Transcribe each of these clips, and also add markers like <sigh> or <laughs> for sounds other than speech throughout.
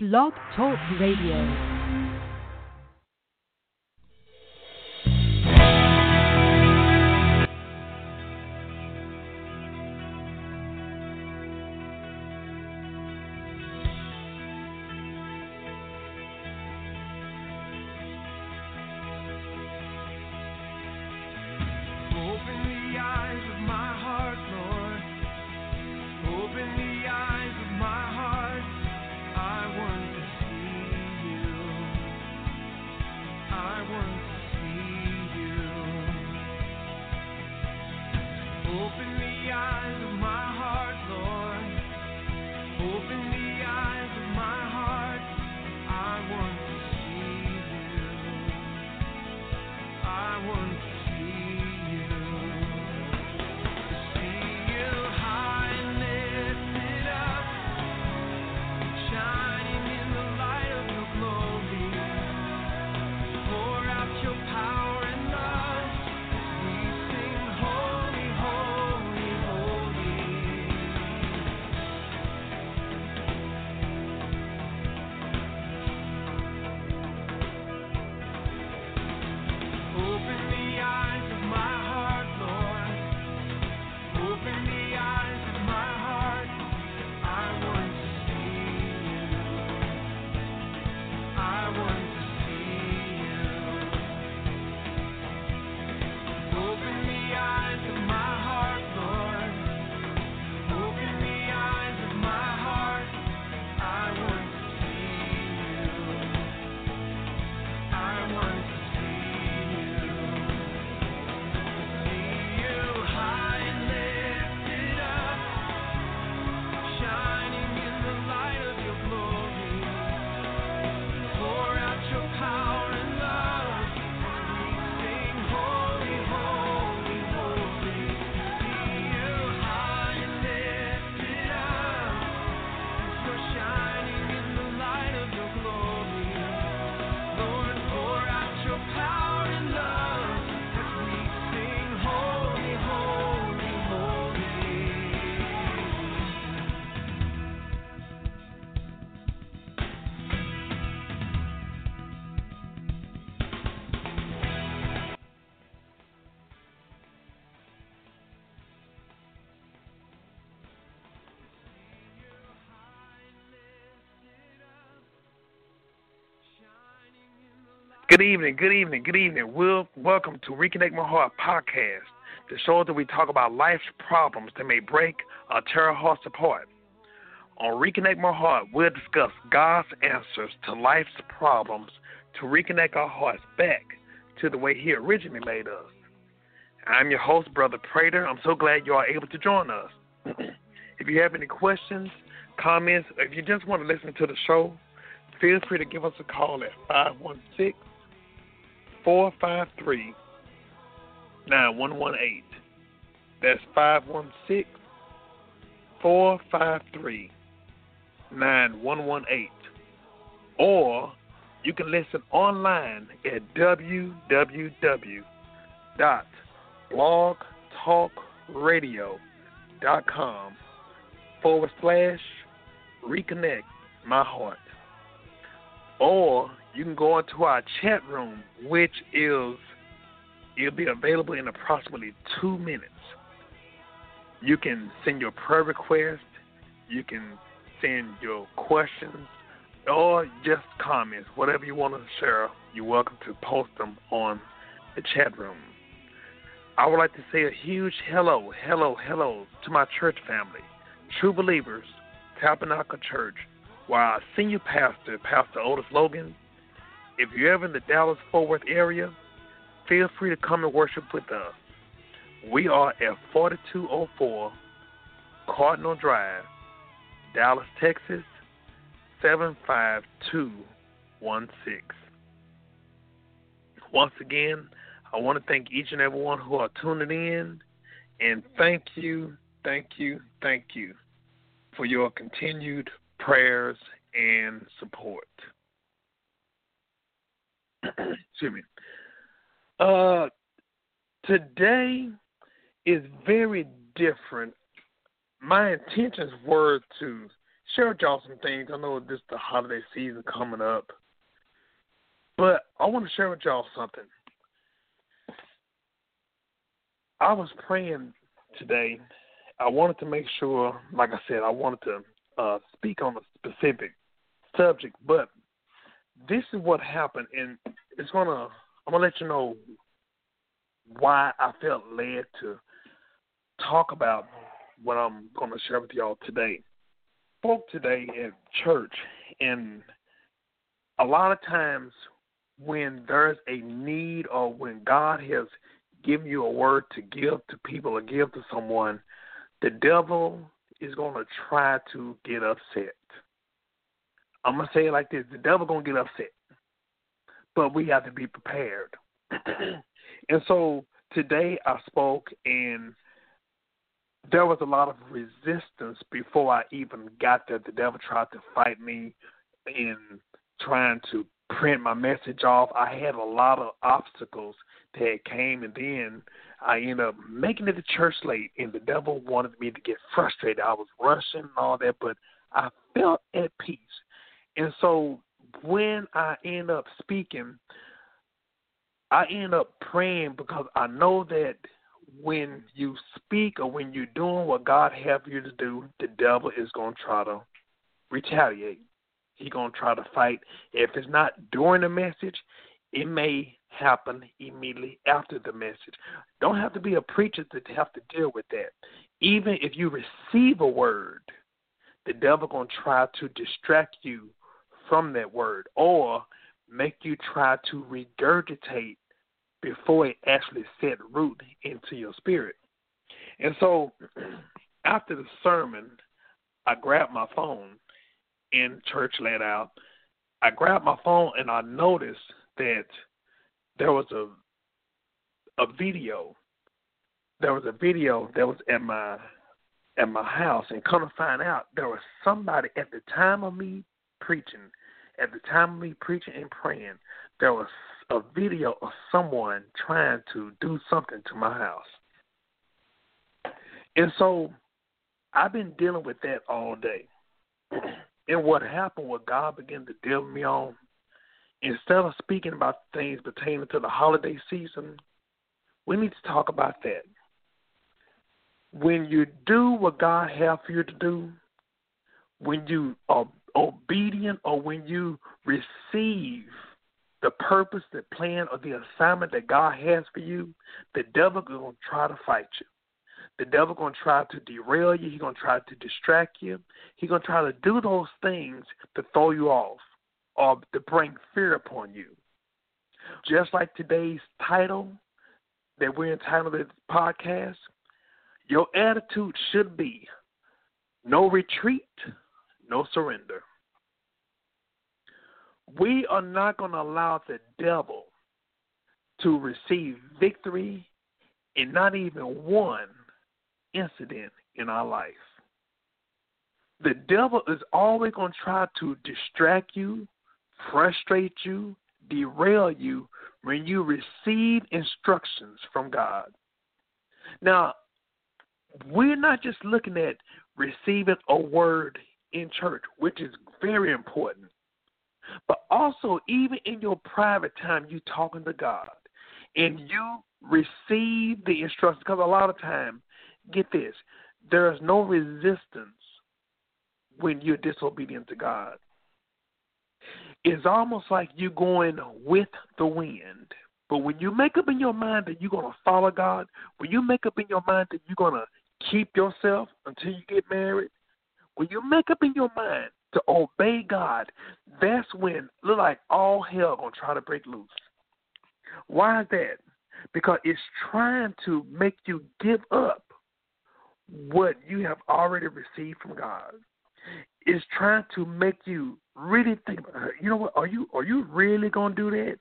Blog Talk Radio. Good evening, good evening, good evening. Will welcome to Reconnect My Heart podcast, the show that we talk about life's problems that may break or tear our hearts apart. On Reconnect My Heart, we'll discuss God's answers to life's problems to reconnect our hearts back to the way He originally made us. I'm your host, Brother Prater. I'm so glad you are able to join us. <clears throat> if you have any questions, comments, if you just want to listen to the show, feel free to give us a call at 516 453 9118. That's 516 453 9118. Or you can listen online at www.blogtalkradio.com forward slash reconnect my heart. Or you can go into our chat room, which is it'll be available in approximately two minutes. You can send your prayer request, you can send your questions, or just comments, whatever you want to share. You're welcome to post them on the chat room. I would like to say a huge hello, hello, hello to my church family, True Believers, Tabernacle Church, where our senior pastor, Pastor Otis Logan, if you're ever in the Dallas Fort Worth area, feel free to come and worship with us. We are at 4204 Cardinal Drive, Dallas, Texas, 75216. Once again, I want to thank each and every one who are tuning in, and thank you, thank you, thank you for your continued prayers and support. <clears throat> Excuse me. Uh, today is very different. My intentions were to share with y'all some things. I know this is the holiday season coming up, but I want to share with y'all something. I was praying today. I wanted to make sure, like I said, I wanted to uh, speak on a specific subject, but this is what happened, and it's gonna. I'm gonna let you know why I felt led to talk about what I'm gonna share with y'all today. Spoke today at church, and a lot of times when there's a need or when God has given you a word to give to people or give to someone, the devil is going to try to get upset. I'm gonna say it like this: the devil gonna get upset, but we have to be prepared. <clears throat> and so today I spoke, and there was a lot of resistance before I even got there. The devil tried to fight me in trying to print my message off. I had a lot of obstacles that came, and then I ended up making it to church late. And the devil wanted me to get frustrated. I was rushing and all that, but I felt at peace. And so when I end up speaking, I end up praying because I know that when you speak or when you're doing what God have you to do, the devil is going to try to retaliate. He's going to try to fight. If it's not during the message, it may happen immediately after the message. Don't have to be a preacher to have to deal with that. Even if you receive a word, the devil going to try to distract you from that word or make you try to regurgitate before it actually set root into your spirit. And so <clears throat> after the sermon, I grabbed my phone and church let out. I grabbed my phone and I noticed that there was a a video. There was a video that was at my at my house and come to find out there was somebody at the time of me preaching, at the time of me preaching and praying, there was a video of someone trying to do something to my house. And so I've been dealing with that all day. <clears throat> And what happened, what God began to deal with me on, instead of speaking about things pertaining to the holiday season, we need to talk about that. When you do what God has for you to do, when you are obedient or when you receive the purpose, the plan, or the assignment that God has for you, the devil is going to try to fight you. The devil going to try to derail you. He's going to try to distract you. He's going to try to do those things to throw you off or to bring fear upon you. Just like today's title that we're entitled to this podcast, your attitude should be no retreat, no surrender. We are not going to allow the devil to receive victory in not even one incident in our life. The devil is always going to try to distract you, frustrate you, derail you when you receive instructions from God. Now, we're not just looking at receiving a word in church, which is very important. But also, even in your private time, you talking to God and you receive the instructions. Because a lot of time, get this, there is no resistance when you're disobedient to God. It's almost like you're going with the wind. But when you make up in your mind that you're going to follow God, when you make up in your mind that you're going to keep yourself until you get married, when you make up in your mind to obey God, that's when look like all hell gonna try to break loose. Why is that? Because it's trying to make you give up what you have already received from God. It's trying to make you really think uh, you know what, are you are you really gonna do that?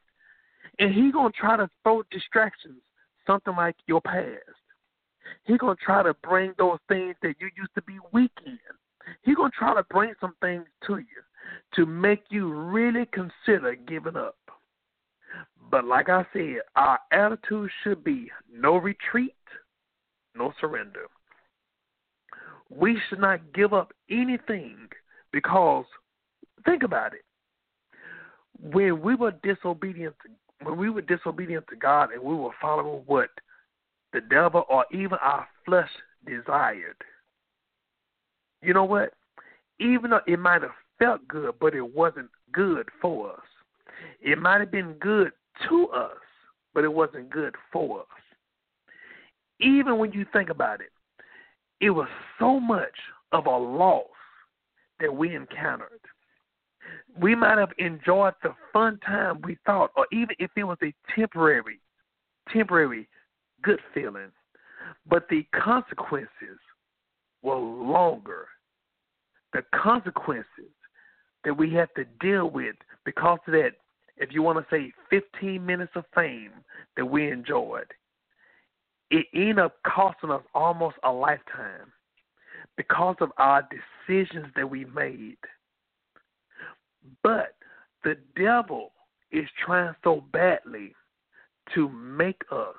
And he's gonna try to throw distractions, something like your past. He's gonna try to bring those things that you used to be weak in He's going to try to bring some things to you to make you really consider giving up. But like I said, our attitude should be no retreat, no surrender. We should not give up anything Because think about it. When we were disobedient when we were disobedient to God and we were following what the devil or even our flesh desired, you know what? Even though it might have felt good, but it wasn't good for us. It might have been good to us, but it wasn't good for us. Even when you think about it, it was so much of a loss that we encountered. We might have enjoyed the fun time we thought, or even if it was a temporary, temporary good feeling, but the consequences were longer. The consequences that we have to deal with because of that, if you want to say 15 minutes of fame that we enjoyed, it ended up costing us almost a lifetime because of our decisions that we made. But the devil is trying so badly to make us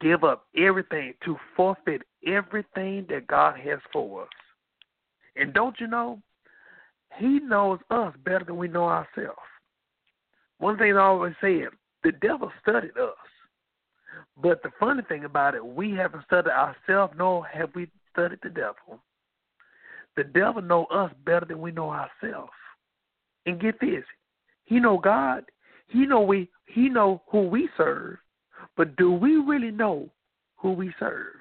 give up everything, to forfeit everything that God has for us. And don't you know, He knows us better than we know ourselves. One thing I always said, the devil studied us. But the funny thing about it, we haven't studied ourselves, nor have we studied the devil. The devil know us better than we know ourselves. And get this, he know God. He know we. He know who we serve. But do we really know who we serve?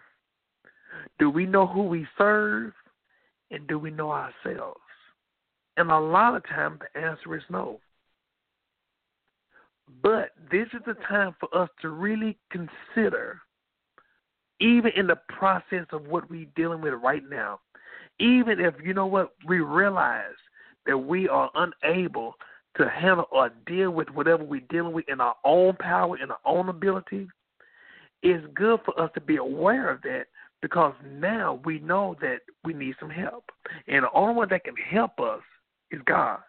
Do we know who we serve? And do we know ourselves? And a lot of times the answer is no. But this is the time for us to really consider, even in the process of what we're dealing with right now, even if, you know what, we realize that we are unable to handle or deal with whatever we're dealing with in our own power, in our own ability, it's good for us to be aware of that because now we know that we need some help. And the only one that can help us is God.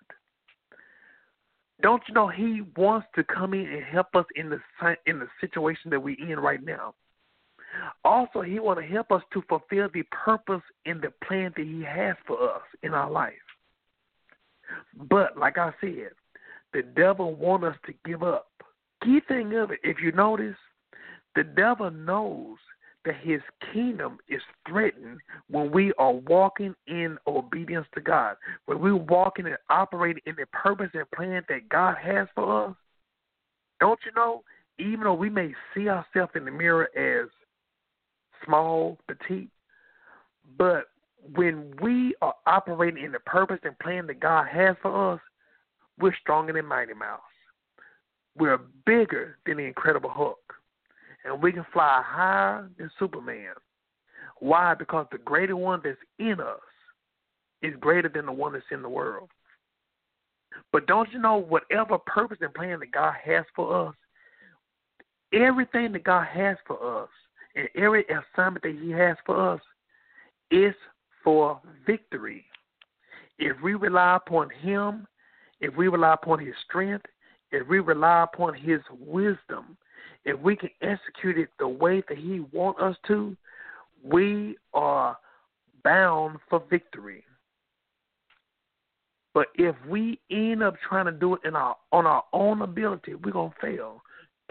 Don't you know He wants to come in and help us in the in the situation that we're in right now? Also, He wants to help us to fulfill the purpose and the plan that He has for us in our life. But like I said, the devil wants us to give up. Key thing of it, if you notice, the devil knows that his kingdom is threatened when we are walking in obedience to God. When we're walking and operating in the purpose and plan that God has for us. Don't you know, even though we may see ourselves in the mirror as small, petite, but when we are operating in the purpose and plan that God has for us, we're stronger than Mighty Mouse. We're bigger than the Incredible Hulk and we can fly higher than Superman. Why? Because the greater one that's in us is greater than the one that's in the world. But don't you know, whatever purpose and plan that God has for us, everything that God has for us, and every assignment that He has for us is for victory. If we rely upon Him, if we rely upon His strength, if we rely upon His wisdom, if we can execute it the way that He wants us to, we are bound for victory. But if we end up trying to do it in our on our own ability, we're gonna fail. <clears throat>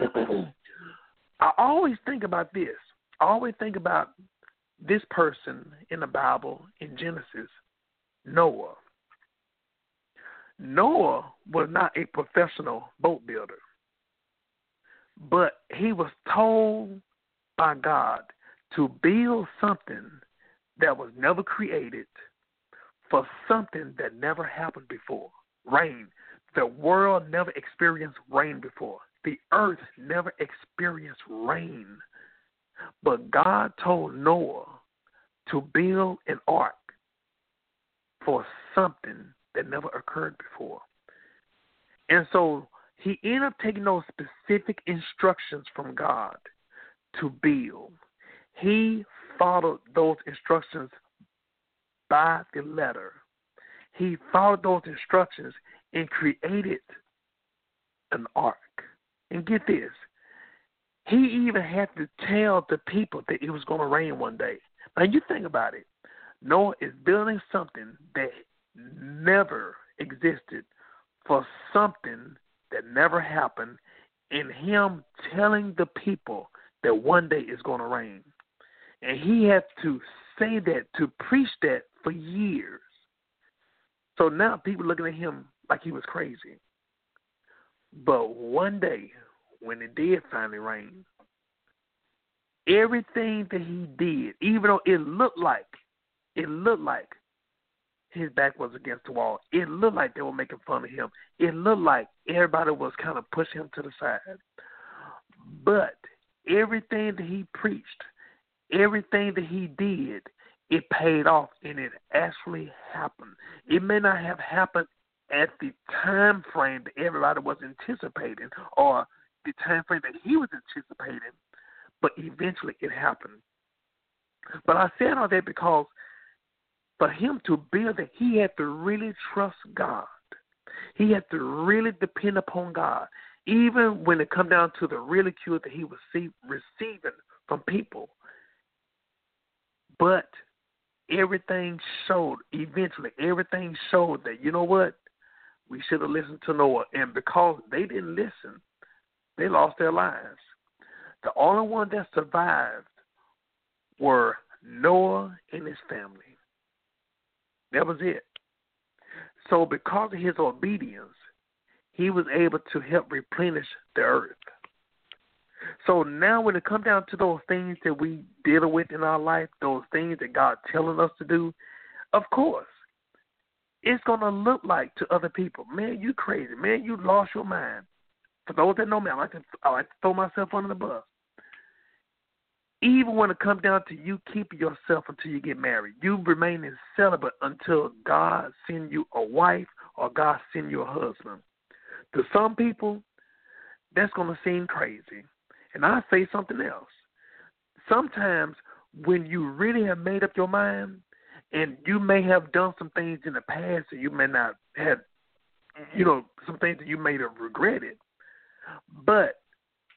I always think about this. I always think about this person in the Bible in Genesis, Noah. Noah was not a professional boat builder. But he was told by God to build something that was never created for something that never happened before. Rain. The world never experienced rain before. The earth never experienced rain. But God told Noah to build an ark for something that never occurred before. And so he ended up taking those specific instructions from God to build. He followed those instructions by the letter. He followed those instructions and created an ark. And get this, he even had to tell the people that it was going to rain one day. Now, you think about it. Noah is building something that never existed for something that never happened and him telling the people that one day it's going to rain. And he had to say that, to preach that for years. So now people looking at him like he was crazy. But one day, when it did finally rain, everything that he did, even though it looked like, it looked like his back was against the wall. It looked like they were making fun of him. It looked like everybody was kind of pushing him to the side. But everything that he preached, everything that he did, it paid off and it actually happened. It may not have happened at the time frame that everybody was anticipating or the time frame that he was anticipating, but eventually it happened. But I said all that because for him to build it, he had to really trust God. He had to really depend upon God, even when it come down to the ridicule that he was receiving from people. But everything showed eventually. Everything showed that you know what we should have listened to Noah, and because they didn't listen, they lost their lives. The only one that survived were Noah and his family. That was it. So, because of his obedience, he was able to help replenish the earth. So now, when it comes down to those things that we deal with in our life, those things that God telling us to do, of course, it's gonna look like to other people, man, you crazy, man, you lost your mind. For those that know me, I like to I like to throw myself under the bus. Even when it comes down to you keeping yourself until you get married, you remaining celibate until God send you a wife or God send you a husband. To some people, that's gonna seem crazy. And I say something else. Sometimes when you really have made up your mind, and you may have done some things in the past that you may not have, you mm-hmm. know, some things that you may have regretted. But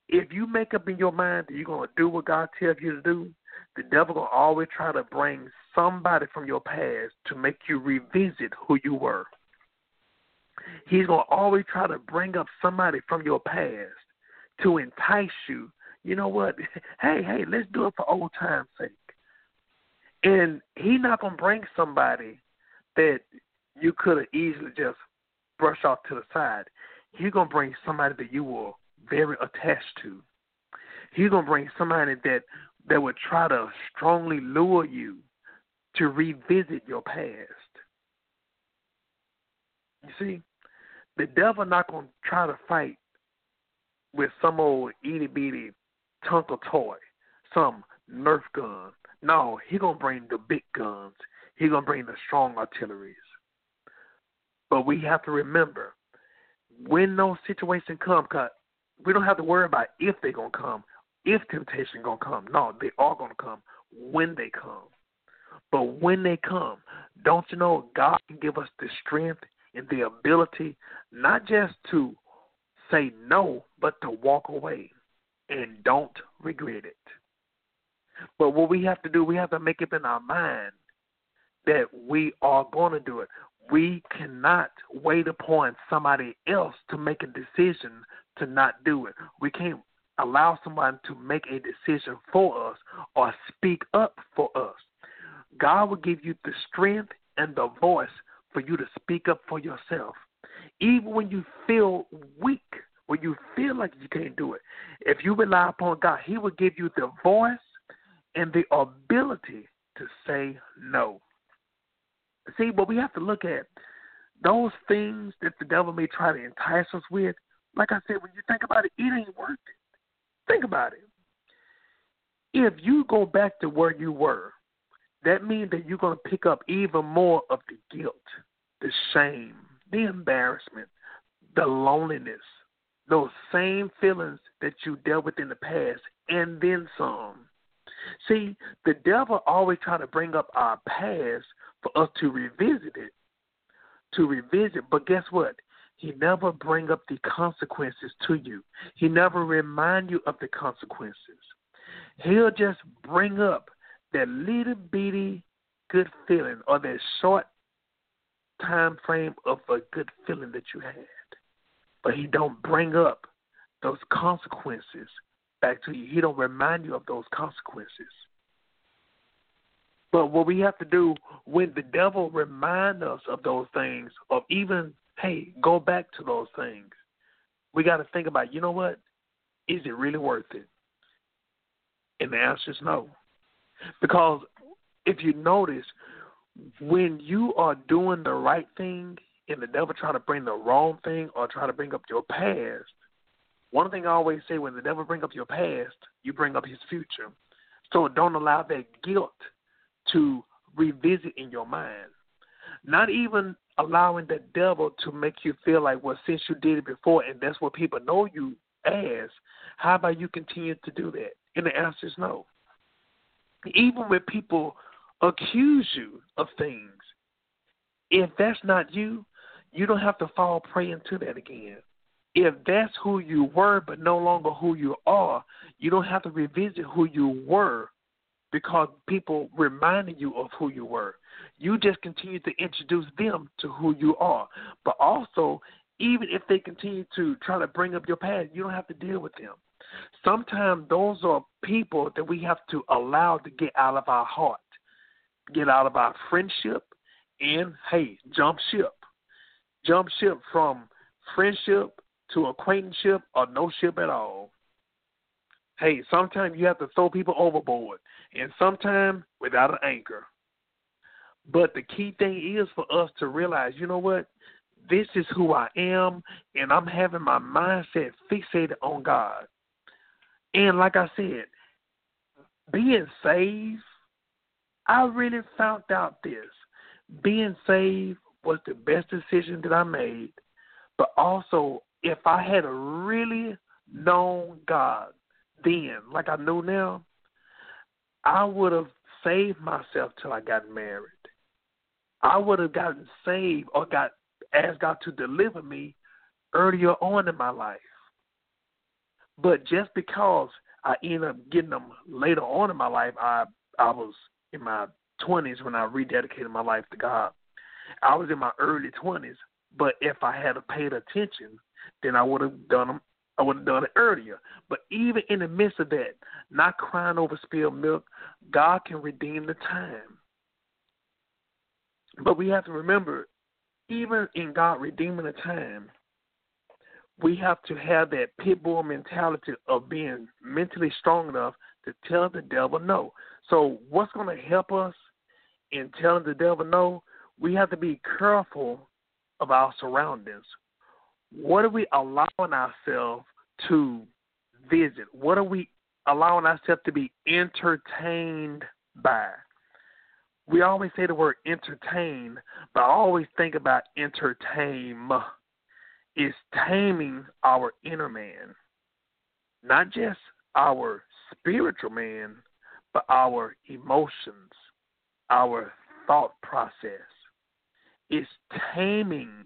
if you make up in your mind that you're going to do what God tells you to do, the devil will always try to bring somebody from your past to make you revisit who you were. He's going to always try to bring up somebody from your past to entice you. You know what? <laughs> Hey, hey, let's do it for old time's sake. And he's not gonna bring somebody that you could have easily just brushed off to the side. He's gonna bring somebody that you were very attached to. He's gonna bring somebody that that would try to strongly lure you to revisit your past. You see, the devil not gonna try to fight with some old itty bitty Tonka toy, some Nerf gun. No, he gonna bring the big guns. He gonna bring the strong artilleries. But we have to remember when those situations come, we don't have to worry about if they're gonna come, if temptation gonna come. No, they are gonna come when they come. But when they come, don't you know God can give us the strength and the ability not just to say no, but to walk away and don't regret it. But what we have to do, we have to make up in our mind that we are going to do it. We cannot wait upon somebody else to make a decision to not do it. We can't allow someone to make a decision for us or speak up for us. God will give you the strength and the voice for you to speak up for yourself. Even when you feel weak, when you feel like you can't do it, if you rely upon God, He will give you the voice and the ability to say no. See, but we have to look at those things that the devil may try to entice us with. Like I said, when you think about it, it ain't worth it. Think about it. If you go back to where you were, that means that you're going to pick up even more of the guilt, the shame, the embarrassment, the loneliness, those same feelings that you dealt with in the past, and then some. See, the devil always trying to bring up our past for us to revisit it, to revisit. But guess what? He never bring up the consequences to you. He never remind you of the consequences. He'll just bring up that little bitty good feeling or that short time frame of a good feeling that you had. But he don't bring up those consequences back to you. He don't remind you of those consequences. But what we have to do when the devil remind us of those things, or even hey, go back to those things, we got to think about, you know what? Is it really worth it? And the answer is no. Because if you notice, when you are doing the right thing and the devil try to bring the wrong thing or try to bring up your past, one thing I always say when the devil bring up your past, you bring up his future. So don't allow that guilt to revisit in your mind. Not even allowing the devil to make you feel like, well, since you did it before and that's what people know you as, how about you continue to do that? And the answer is no. Even when people accuse you of things, if that's not you, you don't have to fall prey into that again. If that's who you were but no longer who you are, you don't have to revisit who you were because people reminded you of who you were. You just continue to introduce them to who you are. But also, even if they continue to try to bring up your past, you don't have to deal with them. Sometimes those are people that we have to allow to get out of our heart, get out of our friendship, and hey, jump ship. Jump ship from friendship to acquaintanceship or no ship at all. Hey, sometimes you have to throw people overboard, and sometimes without an anchor. But the key thing is for us to realize, you know what? This is who I am, and I'm having my mindset fixated on God. And like I said, being saved, I really found out this. Being saved was the best decision that I made. But also, if I had really known God then, like I know now, I would have saved myself till I got married. I would have gotten saved or got asked God to deliver me earlier on in my life. But just because I ended up getting them later on in my life, I I was in my twenties when I rededicated my life to God. I was in my early twenties, but if I had paid attention, then I would have done them. I would have done it earlier. But even in the midst of that, not crying over spilled milk, God can redeem the time. But we have to remember, even in God redeeming the time, we have to have that pit bull mentality of being mentally strong enough to tell the devil no. So, what's going to help us in telling the devil no? We have to be careful of our surroundings. What are we allowing ourselves to visit? What are we allowing ourselves to be entertained by? We always say the word entertain, but I always think about entertain is taming our inner man, not just our spiritual man, but our emotions, our thought process. It's taming,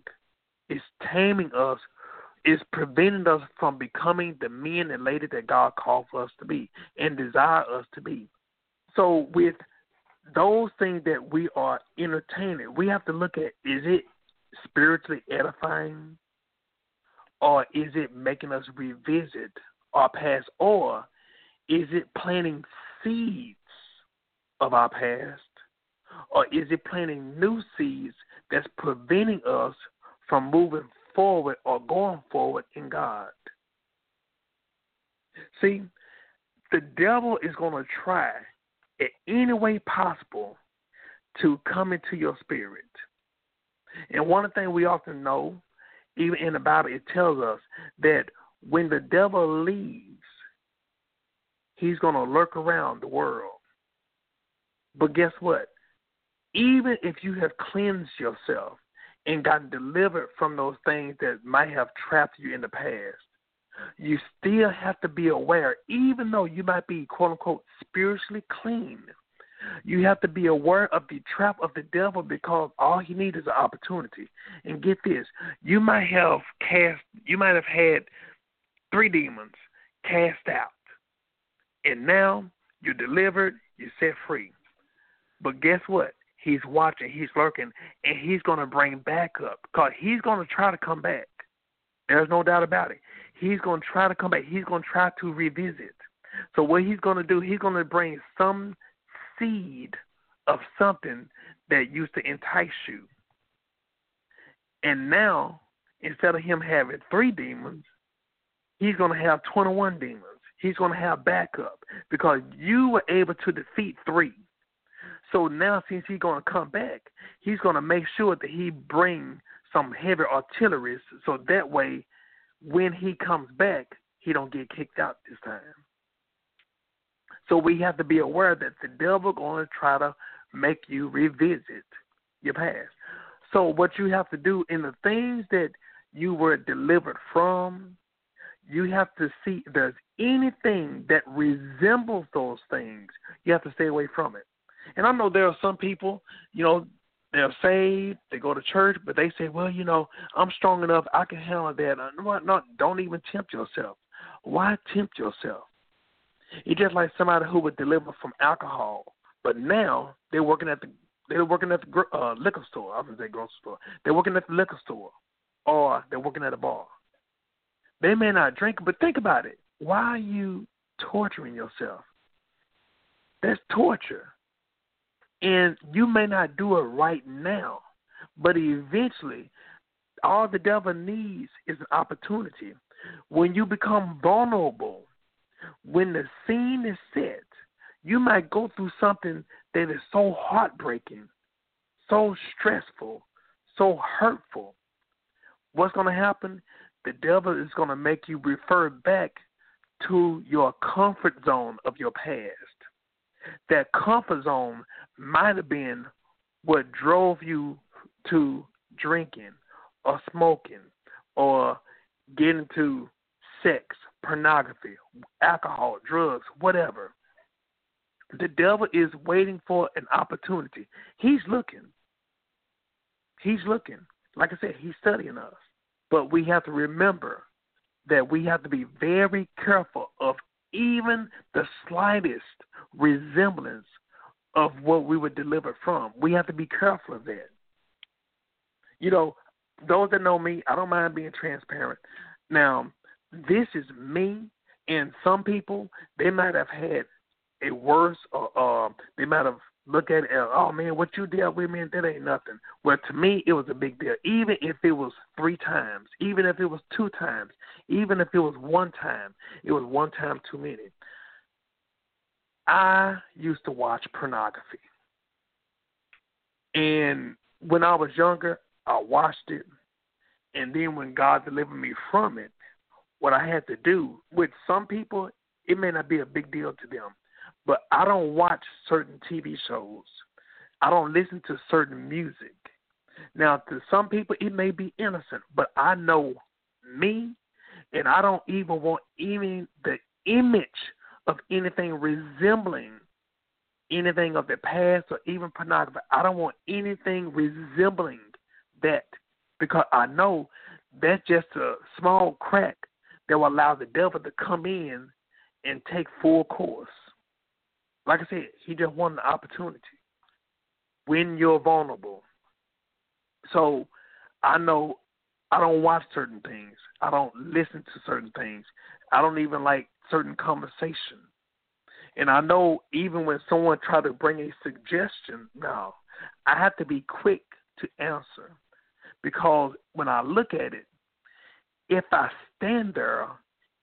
it's taming us, it's preventing us from becoming the men and ladies that God called for us to be and desire us to be. So with those things that we are entertaining, we have to look at is it spiritually edifying? Or is it making us revisit our past? Or is it planting seeds of our past? Or is it planting new seeds that's preventing us from moving forward or going forward in God? See, the devil is going to try in any way possible to come into your spirit. And one things we often know, even in the Bible, it tells us that when the devil leaves, he's going to lurk around the world. But guess what? Even if you have cleansed yourself and gotten delivered from those things that might have trapped you in the past, you still have to be aware, even though you might be quote unquote spiritually clean. You have to be aware of the trap of the devil because all he needs is an opportunity. And get this, you might have cast you might have had three demons cast out. And now you're delivered, you're set free. But guess what? He's watching, he's lurking, and he's going to bring back up because he's going to try to come back. There's no doubt about it. He's going to try to come back. He's going to try to revisit. So what he's going to do, he's going to bring some seed of something that used to entice you. And now, instead of him having three demons, he's going to have 21 demons. He's going to have backup because you were able to defeat three. So now, since he's going to come back, he's going to make sure that he bring some heavy artillery, so that way, when he comes back, he don't get kicked out this time. So we have to be aware that the devil going to try to make you revisit your past. So what you have to do in the things that you were delivered from, you have to see if there's anything that resembles those things. You have to stay away from it. And I know there are some people, you know, they're saved, they go to church, but they say, well, you know, I'm strong enough, I can handle that. No, no, don't even tempt yourself. Why tempt yourself? It's just like somebody who would deliver from alcohol, but now they're working at the they're working at the uh, liquor store. I was say grocery store. They're working at the liquor store, or they're working at a bar. They may not drink, but think about it. Why are you torturing yourself? That's torture. And you may not do it right now, but eventually, all the devil needs is an opportunity. When you become vulnerable, when the scene is set, you might go through something that is so heartbreaking, so stressful, so hurtful. What's going to happen? The devil is going to make you refer back to your comfort zone of your past that comfort zone might have been what drove you to drinking or smoking or getting to sex, pornography, alcohol, drugs, whatever. The devil is waiting for an opportunity. He's looking. He's looking. Like I said, he's studying us. But we have to remember that we have to be very careful of even the slightest resemblance of what we were delivered from. We have to be careful of that. You know, those that know me, I don't mind being transparent. Now, this is me, and some people they might have had a worse, or uh, they might have looked at it as, oh man, what you dealt with, man, that ain't nothing. Well, to me, it was a big deal. Even if it was three times, even if it was two times, even if it was one time, it was one time too many. I used to watch pornography. And when I was younger, I watched it. And then when God delivered me from it, what I had to do with some people, it may not be a big deal to them, but I don't watch certain TV shows. I don't listen to certain music. Now, to some people, it may be innocent, but I know me, and I don't even want even the image of anything resembling anything of the past or even pornography. I don't want anything resembling that because I know that's just a small crack that will allow the devil to come in and take full course. Like I said, he just wanted the opportunity when you're vulnerable. So I know I don't watch certain things. I don't listen to certain things. I don't even like certain conversation. And I know even when someone try to bring a suggestion now, I have to be quick to answer because when I look at it, if I stand there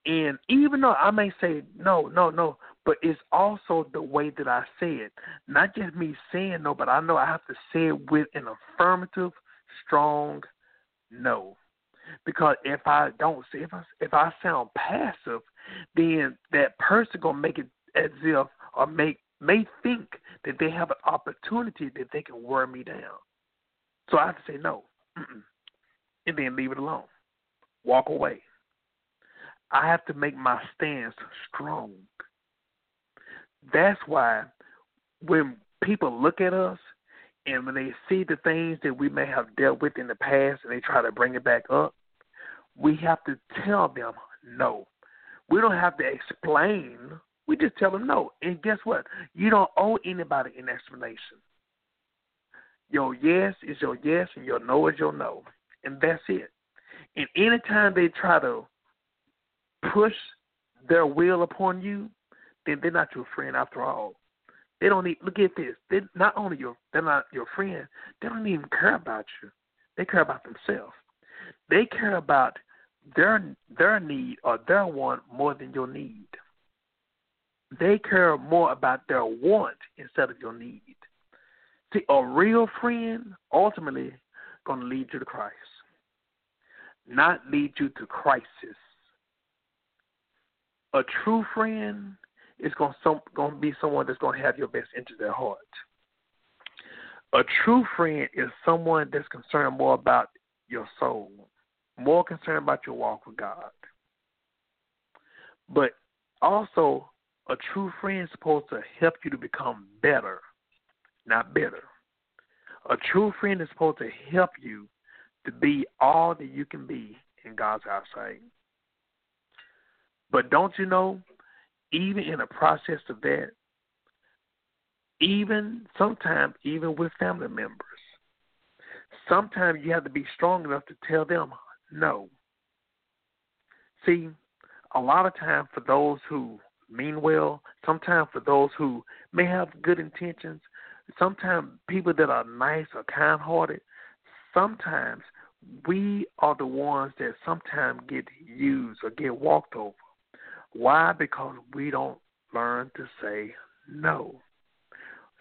and even though I may say no, no, no, but it's also the way that I say it. Not just me saying no, but I know I have to say it with an affirmative, strong no. Because if I don't say if I if I sound passive, then that person gonna make it as if or make may think that they have an opportunity that they can wear me down. So I have to say no, Mm-mm. and then leave it alone, walk away. I have to make my stance strong. That's why when people look at us and when they see the things that we may have dealt with in the past and they try to bring it back up, we have to tell them no. We don't have to explain. We just tell them no. And guess what? You don't owe anybody an explanation. Your yes is your yes, and your no is your no, and that's it. And anytime they try to push their will upon you, then they're not your friend after all. They don't need. Look at this. They not only your they're not your friend. They don't even care about you. They care about themselves. They care about their their need or their want more than your need. They care more about their want instead of your need. See, a real friend ultimately to lead you to Christ, not lead you to crisis. A true friend is going to, going to be someone that's going to have your best interest at heart. A true friend is someone that's concerned more about your soul, more concerned about your walk with God. But also, a true friend is supposed to help you to become better, not bitter. A true friend is supposed to help you to be all that you can be in God's eyesight. But don't you know, even in the process of that, even sometimes, even with family members, sometimes you have to be strong enough to tell them no. See, a lot of time for those who mean well, sometimes for those who may have good intentions, sometimes people that are nice or kind hearted, sometimes we are the ones that sometimes get used or get walked over. Why? Because we don't learn to say no.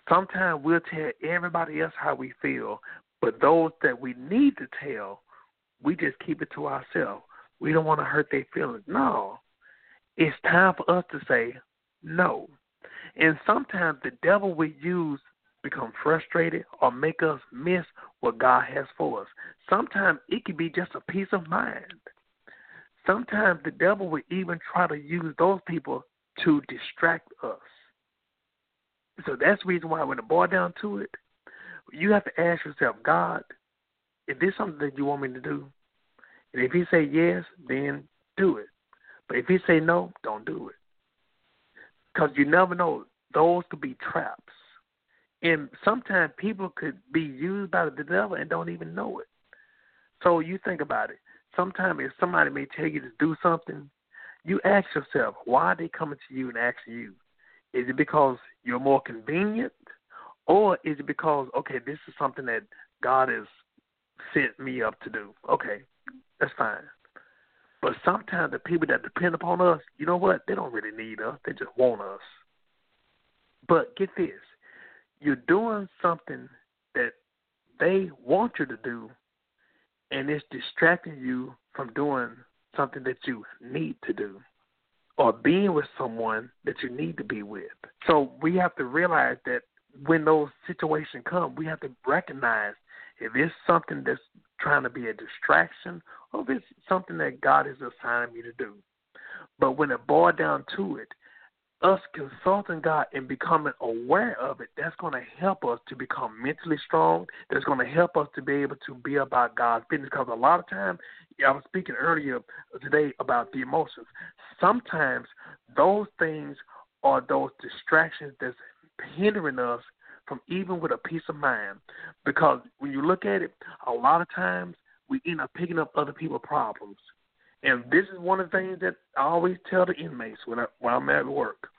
Sometimes we'll tell everybody else how we feel, but those that we need to tell, we just keep it to ourselves. We don't want to hurt their feelings. No. It's time for us to say no. And sometimes the devil will use become frustrated or make us miss what God has for us. Sometimes it can be just a peace of mind. Sometimes the devil will even try to use those people to distract us. So that's the reason why when it boils down to it, you have to ask yourself, God, is this something that you want me to do? And if he say yes, then do it. But if he say no, don't do it. Because you never know. Those could be traps. And sometimes people could be used by the devil and don't even know it. So you think about it. Sometimes if somebody may tell you to do something, you ask yourself, why are they coming to you and asking you? Is it because you're more convenient? Or is it because, okay, this is something that God has sent me up to do? Okay, that's fine. But sometimes the people that depend upon us, you know what? They don't really need us. They just want us. But get this you're doing something that they want you to do, and it's distracting you from doing something that you need to do or being with someone that you need to be with. So we have to realize that when those situations come, we have to recognize if it's something that's trying to be a distraction or if it's something that God is assigning me to do. But when it boils down to it, us consulting God and becoming aware of it, that's going to help us to become mentally strong. That's going to help us to be able to be about God's business. Because a lot of times, I was speaking earlier today about the emotions. Sometimes those things are those distractions that's hindering us from even with a peace of mind. Because when you look at it, a lot of times we end up picking up other people's problems. And this is one of the things that I always tell the inmates when I when I'm at work.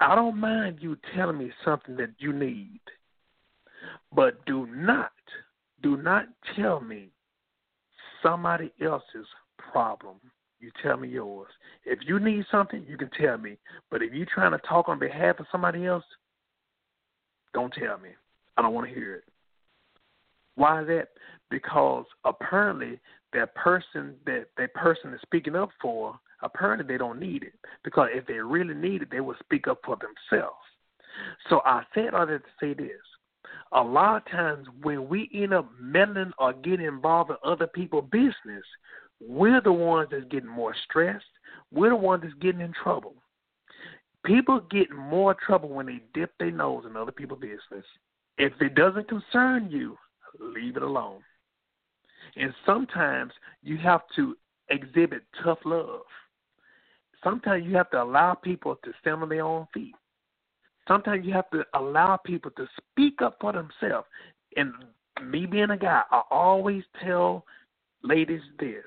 I don't mind you telling me something that you need, but do not, do not tell me somebody else's problem. You tell me yours. If you need something, you can tell me. But if you're trying to talk on behalf of somebody else, don't tell me. I don't want to hear it. Why is that? Because apparently that person that that person is speaking up for, apparently they don't need it. Because if they really need it, they will speak up for themselves. So I said all that to say this. A lot of times when we end up meddling or getting involved in other people's business, we're the ones that's getting more stressed. We're the ones that's getting in trouble. People get more trouble when they dip their nose in other people's business. If it doesn't concern you, leave it alone. And sometimes you have to exhibit tough love. Sometimes you have to allow people to stand on their own feet. sometimes you have to allow people to speak up for themselves. And me being a guy, I always tell ladies this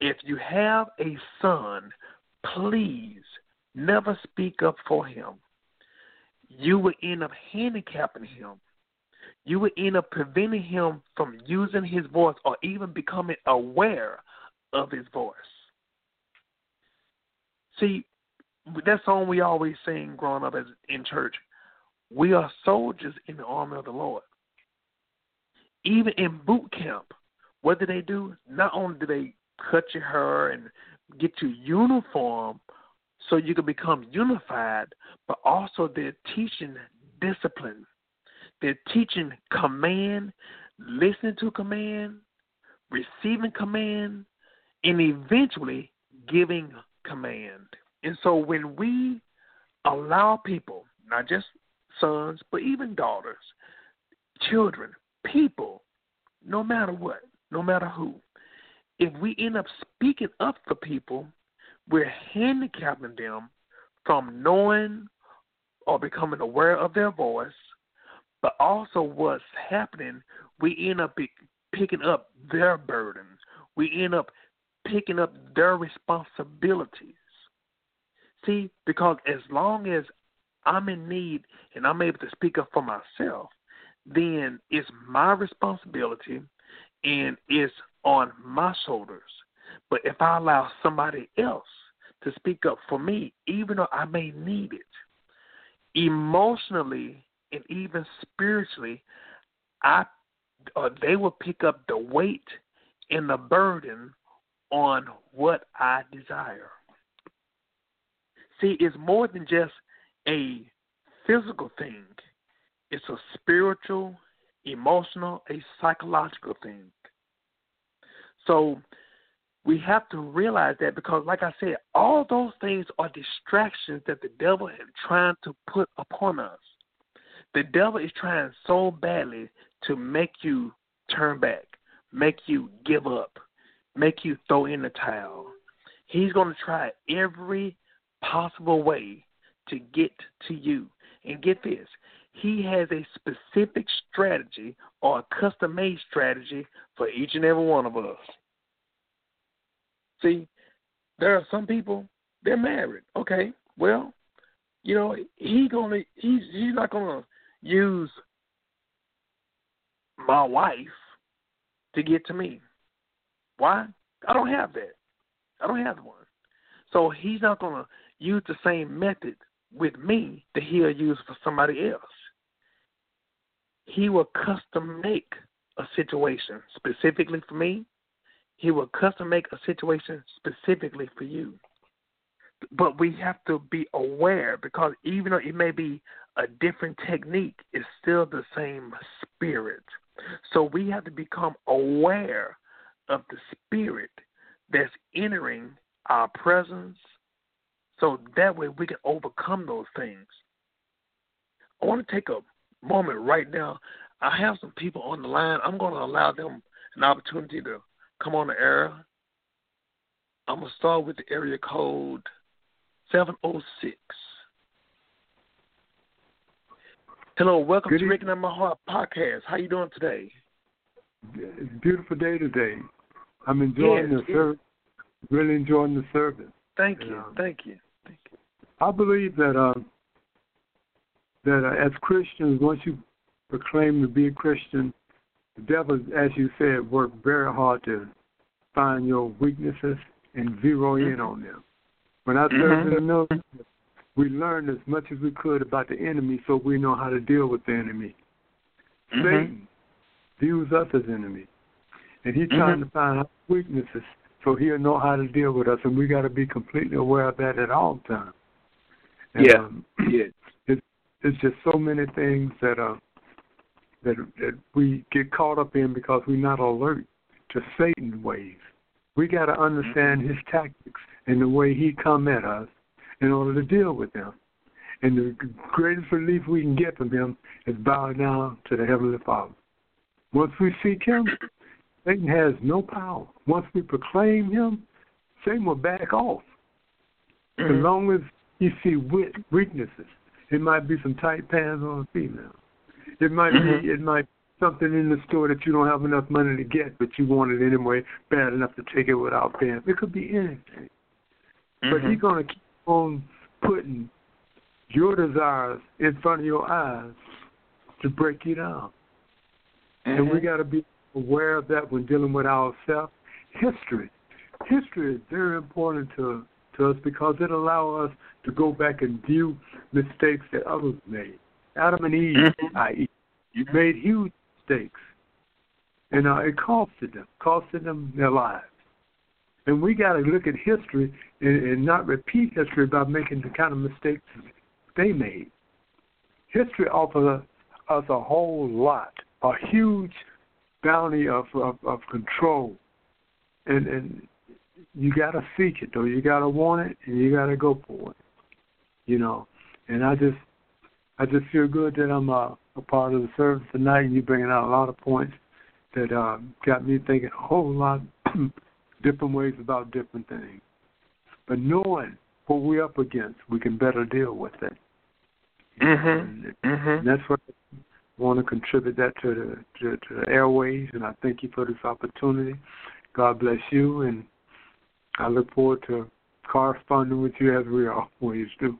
if you have a son, please never speak up for him. You will end up handicapping him. You will end up preventing him from using his voice or even becoming aware of his voice. See, that song we always sing growing up as in church. We are soldiers in the army of the Lord. Even in boot camp, what do they do? Not only do they cut your hair and get you uniform so you can become unified, but also they're teaching discipline. They're teaching command, listening to command, receiving command, and eventually giving command. And so when we allow people, not just sons, but even daughters, children, people, no matter what, no matter who, if we end up speaking up for people, we're handicapping them from knowing or becoming aware of their voice, but also what's happening, we end up picking up their burdens. We end up picking up their responsibilities. See, because as long as I'm in need and I'm able to speak up for myself, then it's my responsibility and it's on my shoulders. But if I allow somebody else to speak up for me, even though I may need it, emotionally and even spiritually, I uh, they will pick up the weight and the burden on what I desire. See, it's more than just a physical thing. It's a spiritual, emotional, a psychological thing. So we have to realize that because, like I said, all those things are distractions that the devil is trying to put upon us. The devil is trying so badly to make you turn back, make you give up, make you throw in the towel. He's going to try every possible way to get to you. And get this, he has a specific strategy or a custom made strategy for each and every one of us. See, there are some people they're married. Okay, well, you know he gonna he's he's not gonna use my wife to get to me. Why? I don't have that. I don't have one. So he's not gonna use the same method with me that he'll use for somebody else. He will custom make a situation specifically for me. He will custom make a situation specifically for you. But we have to be aware because even though it may be a different technique, it's still the same spirit. So we have to become aware of the spirit that's entering our presence, so that way we can overcome those things. I want to take a moment right now. I have some people on the line. I'm going to allow them an opportunity to come on the air. I'm going to start with the area code 706. Hello, welcome Good to Rick and My Heart podcast. How you doing today? It's a beautiful day today. I'm enjoying Yes, the service. Really enjoying the service. Thank you, Yeah. thank you, thank you. I believe that uh, that uh, as Christians, once you proclaim to be a Christian, the devil, as you said, worked very hard to find your weaknesses and zero in on them. When I served in the military, we learned as much as we could about the enemy, so we know how to deal with the enemy. Mhm. Satan views us as enemies, and he's trying Mhm. to find our weaknesses so he'll know how to deal with us, and we got to be completely aware of that at all times. And, Yeah. um, <clears throat> Yeah. it's just so many things that uh that that we get caught up in because we're not alert to Satan's ways. We got to understand his tactics and the way he come at us in order to deal with them. And the greatest relief we can get from him is bowing down to the Heavenly Father. Once we seek him, Satan has no power. Once we proclaim him, Satan will back off. As Mhm. long as he see wit- weaknesses, It might be some tight pants on a female. It might be it might something in the store that you don't have enough money to get, but you want it anyway, bad enough to take it without paying. It could be anything. But Mhm. he's gonna keep on putting your desires in front of your eyes to break you down. And we Mhm. got to be aware of that when dealing with ourselves. History, history is very important to to us because it allows us to go back and view mistakes that others made. Adam and Eve, Mhm. i.e., made huge mistakes, and uh, it costed them, costed them their lives. And we got to look at history and, and not repeat history by making the kind of mistakes they made. History offers us a whole lot, a huge bounty of of, of control, and and you got to seek it though. You got to want it, and you got to go for it. You know, and I just I just feel good that I'm a, a part of the service tonight, and you bringing out a lot of points that uh, got me thinking a whole lot <clears throat> different ways about different things. But knowing what we're up against, we can better deal with it. Mhm. And Mhm. and that's what I want to contribute that to the to, to the airways, and I thank you for this opportunity. God bless you, and I look forward to corresponding with you as we always do.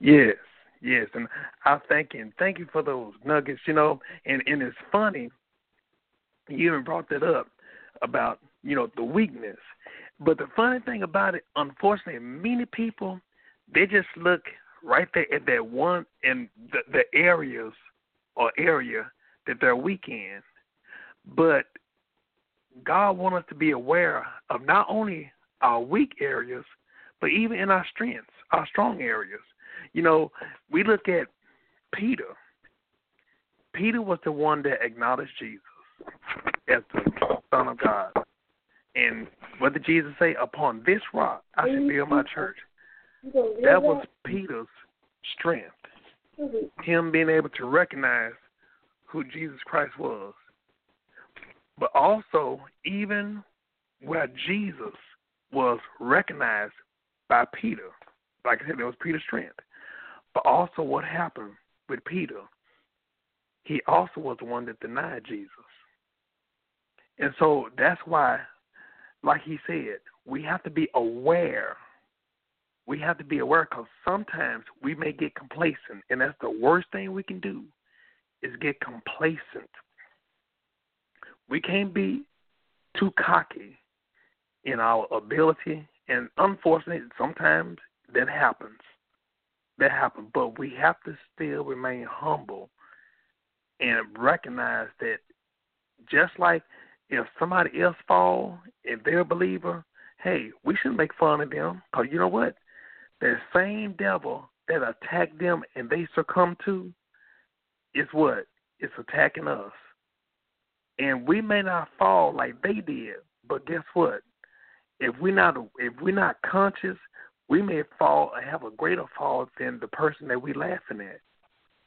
Yes, yes, and I thank you and thank you for those nuggets. You know, and and it's funny. You even brought that up about you know the weakness, but the funny thing about it, unfortunately, many people they just look right there at that one in the, the areas or area that they're weak in, but God wants us to be aware of not only our weak areas, but even in our strengths, our strong areas. You know, we look at Peter. Peter was the one that acknowledged Jesus as the Son of God. And what did Jesus say? Upon this rock I should build my church. That was Peter's strength. Him being able to recognize who Jesus Christ was. But also, even where Jesus was recognized by Peter, like I said, it was Peter's strength. But also, what happened with Peter? He also was the one that denied Jesus. And so that's why, like he said, we have to be aware. We have to be aware because sometimes we may get complacent, and that's the worst thing we can do is get complacent. We can't be too cocky in our ability, and unfortunately, sometimes that happens. That happens, but we have to still remain humble and recognize that just like if somebody else fall, if they're a believer, hey, we shouldn't make fun of them because you know what? That same devil that attacked them and they succumb to is what? It's attacking us. And we may not fall like they did, but guess what? If we're not if we're not conscious, we may fall and have a greater fall than the person that we're laughing at.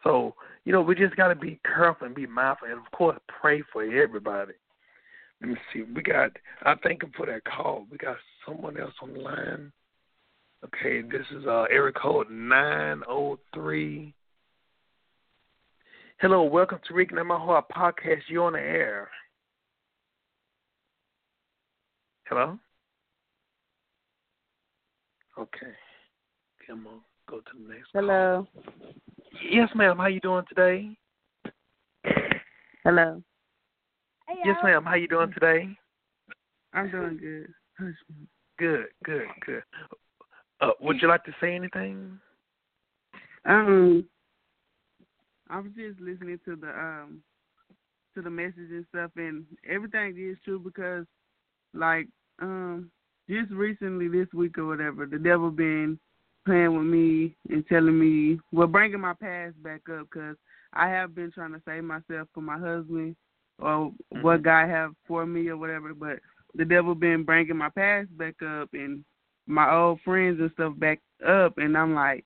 So, you know, we just got to be careful and be mindful, and of course, pray for everybody. Let me see. We got. I thank him for that call. We got someone else on the line. Okay, this is uh area code nine oh three. Hello, welcome to and My Heart podcast. You're on the air. Hello. Okay. Come on. Go to the next. call. Hello. Yes, ma'am. How you doing today? Hello. Yes, ma'am. How you doing today? I'm doing good. Good, good, good. Uh, would you like to say anything? Um, I was just listening to the um to the message and stuff, and everything is true because, like, um, just recently this week or whatever, the devil been playing with me and telling me, well, bringing my past back up because I have been trying to save myself for my husband or what Mhm. God have for me or whatever, but the devil been bringing my past back up and my old friends and stuff back up, and I'm like,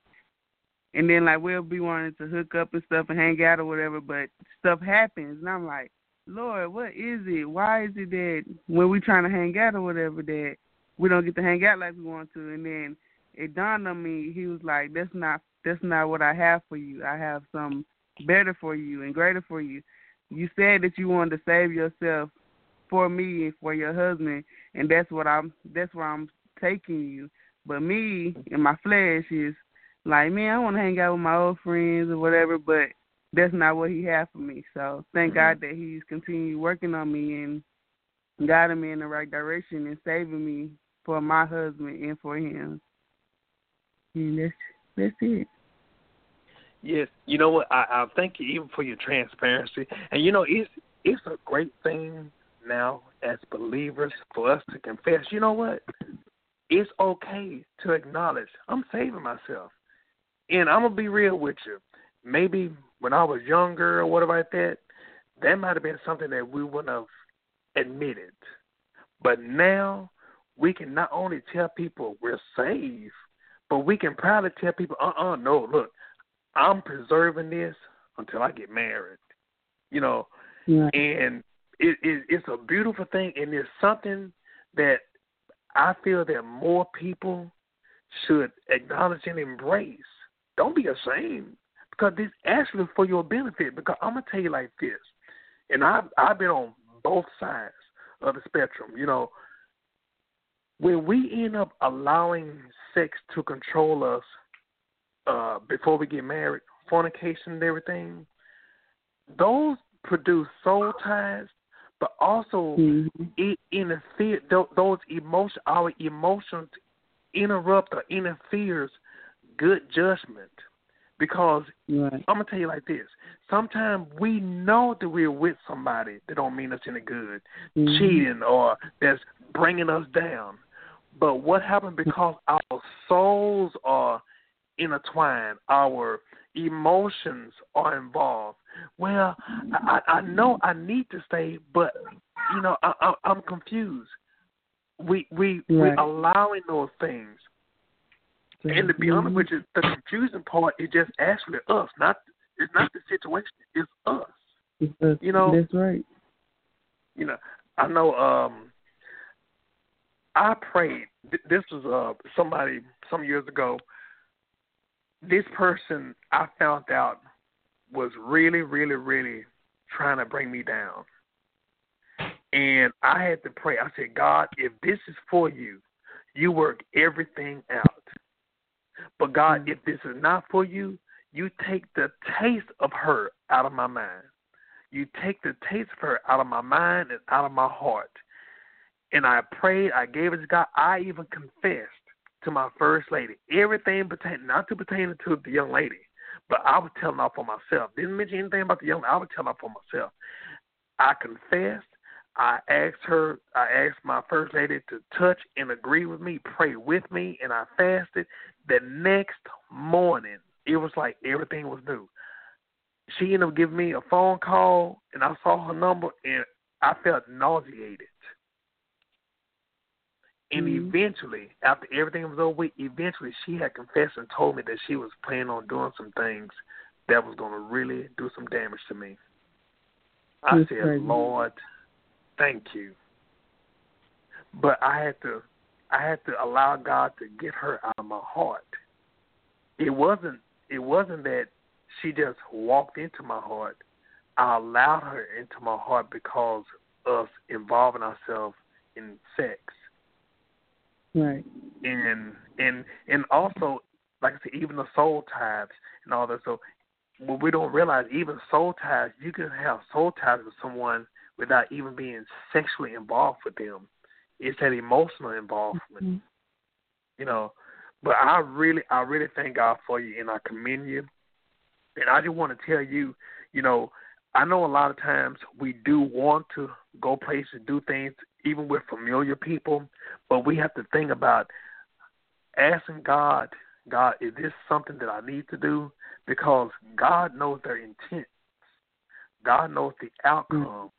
and then like we'll be wanting to hook up and stuff and hang out or whatever, but stuff happens, and I'm like, Lord, what is it? Why is it that when we trying to hang out or whatever that we don't get to hang out like we want to? And then it dawned on me, he was like, that's not that's not what I have for you. I have some better for you and greater for you. You said that you wanted to save yourself for me and for your husband, and that's what I'm. That's where I'm taking you. But me and my flesh is like, man, I want to hang out with my old friends or whatever. But that's not what he had for me. So thank Mm-hmm. God that he's continued working on me and guiding me in the right direction and saving me for my husband and for him. And that's that's it. Yes, you know what? I, I thank you even for your transparency, and you know it's it's a great thing now as believers for us to confess. You know what? It's okay to acknowledge I'm saving myself, and I'm gonna be real with you. Maybe when I was younger or whatever like that, that might have been something that we wouldn't have admitted, but now we can not only tell people we're saved, but we can proudly tell people, uh uh no, look, I'm preserving this until I get married. You know, Right. and it, it it's a beautiful thing and it's something that I feel that more people should acknowledge and embrace. Don't be ashamed because this actually for your benefit. Because I'm gonna tell you like this, and I've I've been on both sides of the spectrum. You know, when we end up allowing sex to control us uh, before we get married, fornication and everything, those produce soul ties, but also Mm-hmm. it interfere those emotion our emotions interrupt or interferes good judgment because Right. I'm gonna tell you like this. Sometimes we know that we're with somebody that don't mean us any good, Mhm. cheating or that's bringing us down. But what happened because our souls are intertwined, our emotions are involved. Well, I, I know I need to stay, but you know I, I I'm confused. We we we Right. allowing those things. And to be honest with you, the confusing part is just actually us, not it's not the situation, it's us. you you know- that's right. You know, I know um I prayed this was uh somebody some years ago. This person I found out was really, really, really trying to bring me down. And I had to pray. I said, God, if this is for you, you work everything out. But God, mm. if this is not for you, you take the taste of her out of my mind. You take the taste of her out of my mind and out of my heart. And I prayed, I gave it to God. I even confessed to my first lady everything pertaining, not to pertaining to the young lady, but I was telling off for myself. Didn't mention anything about the young lady. I was telling off for myself. I confessed. I asked her, I asked my first lady to touch and agree with me, pray with me, and I fasted. The next morning, it was like everything was new. She ended up giving me a phone call, and I saw her number, and I felt nauseated. And Mhm. eventually, after everything was over, with, eventually she had confessed and told me that she was planning on doing some things that was going to really do some damage to me. I That's said, crazy. Lord, thank you. But I had to, I had to allow God to get her out of my heart. It wasn't, it wasn't that she just walked into my heart. I allowed her into my heart because of involving ourselves in sex Right. and and and also like I said, even the soul ties and all that. So what we don't realize, even soul ties, you can have soul ties with someone without even being sexually involved with them. It's that emotional involvement, Mhm. you know. But I really, I really thank God for you, and I commend you. And I just want to tell you, you know, I know a lot of times we do want to go places, do things, even with familiar people, but we have to think about asking God, God, is this something that I need to do? Because God knows their intent. God knows the outcome.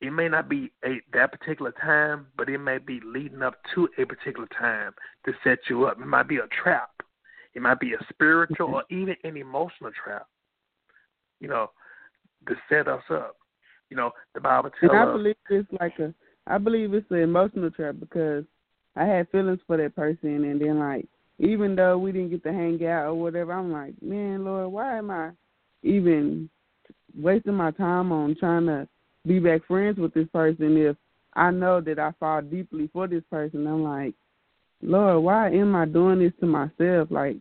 It may not be a that particular time, but it may be leading up to a particular time to set you up. It might be a trap. It might be a spiritual or mm-hmm. even an emotional trap. You know, to set us up. You know, the Bible tells And I believe it's like a, I believe it's an emotional trap because I had feelings for that person, and then like even though we didn't get to hang out or whatever, I'm like, man, Lord, why am I even wasting my time on trying to be back friends with this person if I know that I fall deeply for this person? I'm like, Lord, why am I doing this to myself? Like,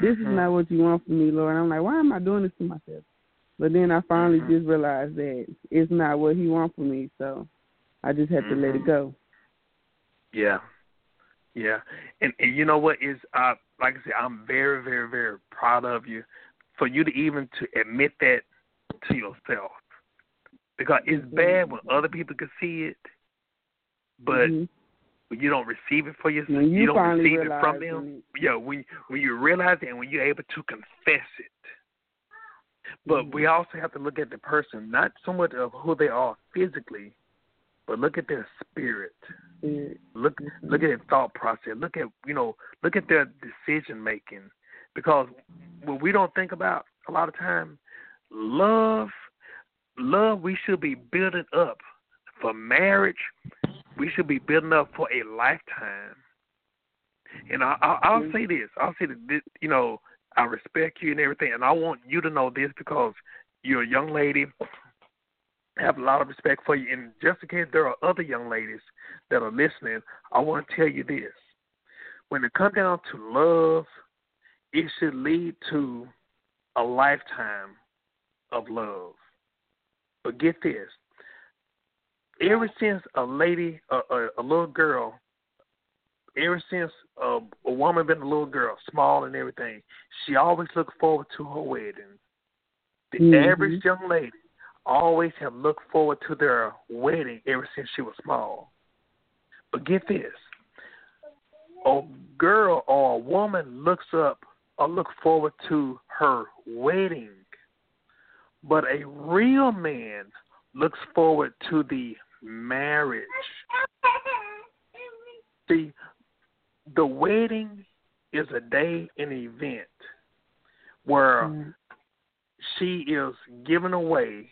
this is not what you want from me, Lord. I'm like, why am I doing this to myself? But then I finally Mhm. just realized that it's not what He wants from me, so I just had to let it Mhm. go. Yeah, yeah, and, and you know what is uh like I said, I'm very, very, very proud of you for you to even to admit that to yourself because it's bad when other people can see it, but Mhm. when you don't receive it for yourself, when you, don't receive it from them. it, Yeah, when when you realize it and when you're able to confess it. But Mhm. we also have to look at the person, not so much of who they are physically, but look at their spirit. it- Look look at their thought process. Look at you know look at their decision making, because what we don't think about a lot of time, love, love we should be building up for marriage. We should be building up for a lifetime. And I, I, I'll mm. say this. I'll say that this, you know I respect you and everything, and I want you to know this because you're a young lady. Have a lot of respect for you, and just in case there are other young ladies that are listening, I want to tell you this: when it comes down to love, it should lead to a lifetime of love. But get this: ever since a lady, a, a, a little girl, ever since a, a woman been a little girl, small and everything, she always looked forward to her wedding. The Mhm. average young lady always have looked forward to their wedding ever since she was small. But get this: a girl or a woman looks up or look forward to her wedding, but a real man looks forward to the marriage. <laughs> See, the wedding is a day, an event where Mhm. she is given away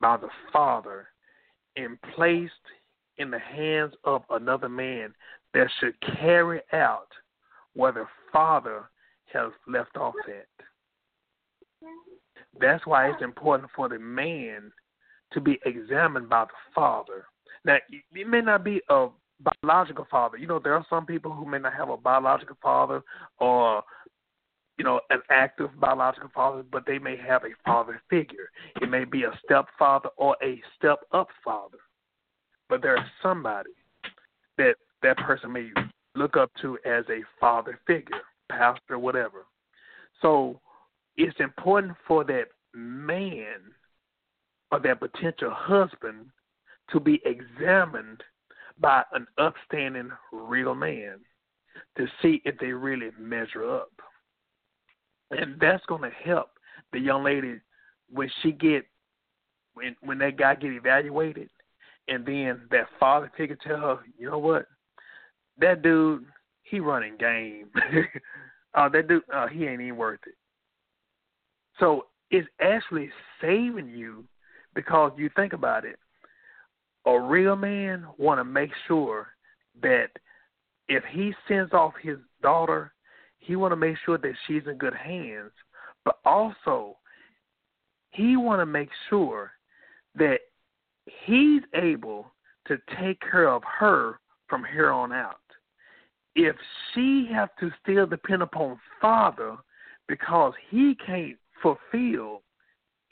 by the father and placed in the hands of another man that should carry out where the father has left off at. That's why it's important for the man to be examined by the father. Now, it may not be a biological father. You know, there are some people who may not have a biological father or you know, an active biological father, but they may have a father figure. It may be a stepfather or a step up father. But there is somebody that that person may look up to as a father figure, pastor, whatever. So it's important for that man or that potential husband to be examined by an upstanding real man to see if they really measure up and that's to help the young lady when she get when when that guy get evaluated, and then that father figure tell her, you know what, that dude he running game. <laughs> uh, that dude uh, he ain't even worth it. So it's actually saving you because you think about it. A real man want to make sure that if he sends off his daughter he want to make sure that she's in good hands, but also he want to make sure that he's able to take care of her from here on out. If she have to still depend upon father because he can't fulfill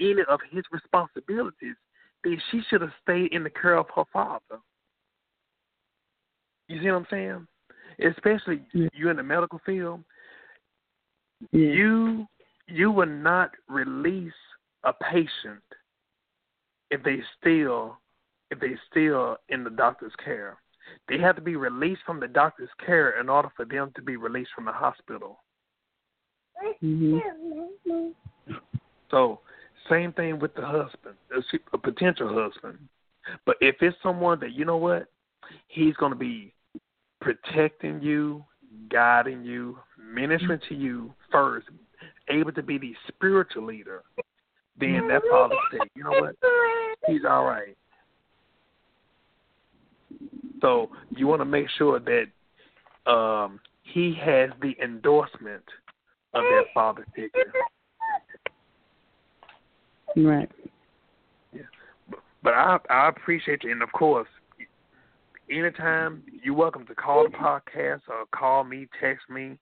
any of his responsibilities, then she should have stayed in the care of her father. You see what I'm saying? Especially Yeah. you in the medical field, Yeah. you you will not release a patient if they still if they still in the doctor's care. They have to be released from the doctor's care in order for them to be released from the hospital. Mhm. So same thing with the husband, a potential husband. But if it's someone that you know what, he's going to be protecting you, guiding you, ministering to you first, able to be the spiritual leader, then that father say, you know what, he's all right. So you want to make sure that um, he has the endorsement of that father figure. Right. Yeah. But I I appreciate you, and of course, anytime you're welcome to call the podcast or call me, text me,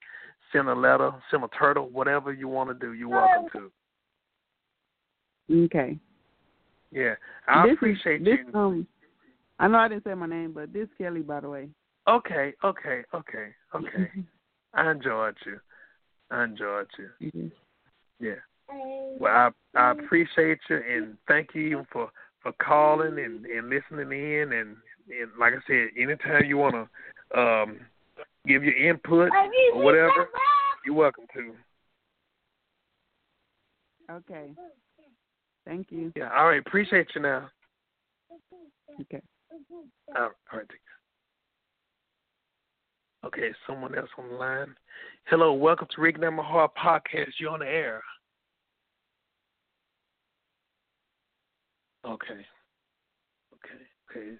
send a letter, send a turtle, whatever you want to do, you're welcome to. Okay. Yeah, I this appreciate is, this, you. Um, I know I didn't say my name, but this Kelly, by the way. Okay, okay, okay, okay. <laughs> I enjoyed you. I enjoyed you. Mhm. Yeah. Well, I I appreciate you and thank you for for calling and and listening in and and like I said, anytime you want to um give your input or whatever, you're welcome to. Okay. Thank you. Yeah. All right. Appreciate you now. Okay. All right. Okay, someone else on the line. Hello, welcome to Rick My Heart Podcast. You're on the air. Okay. Okay. Okay.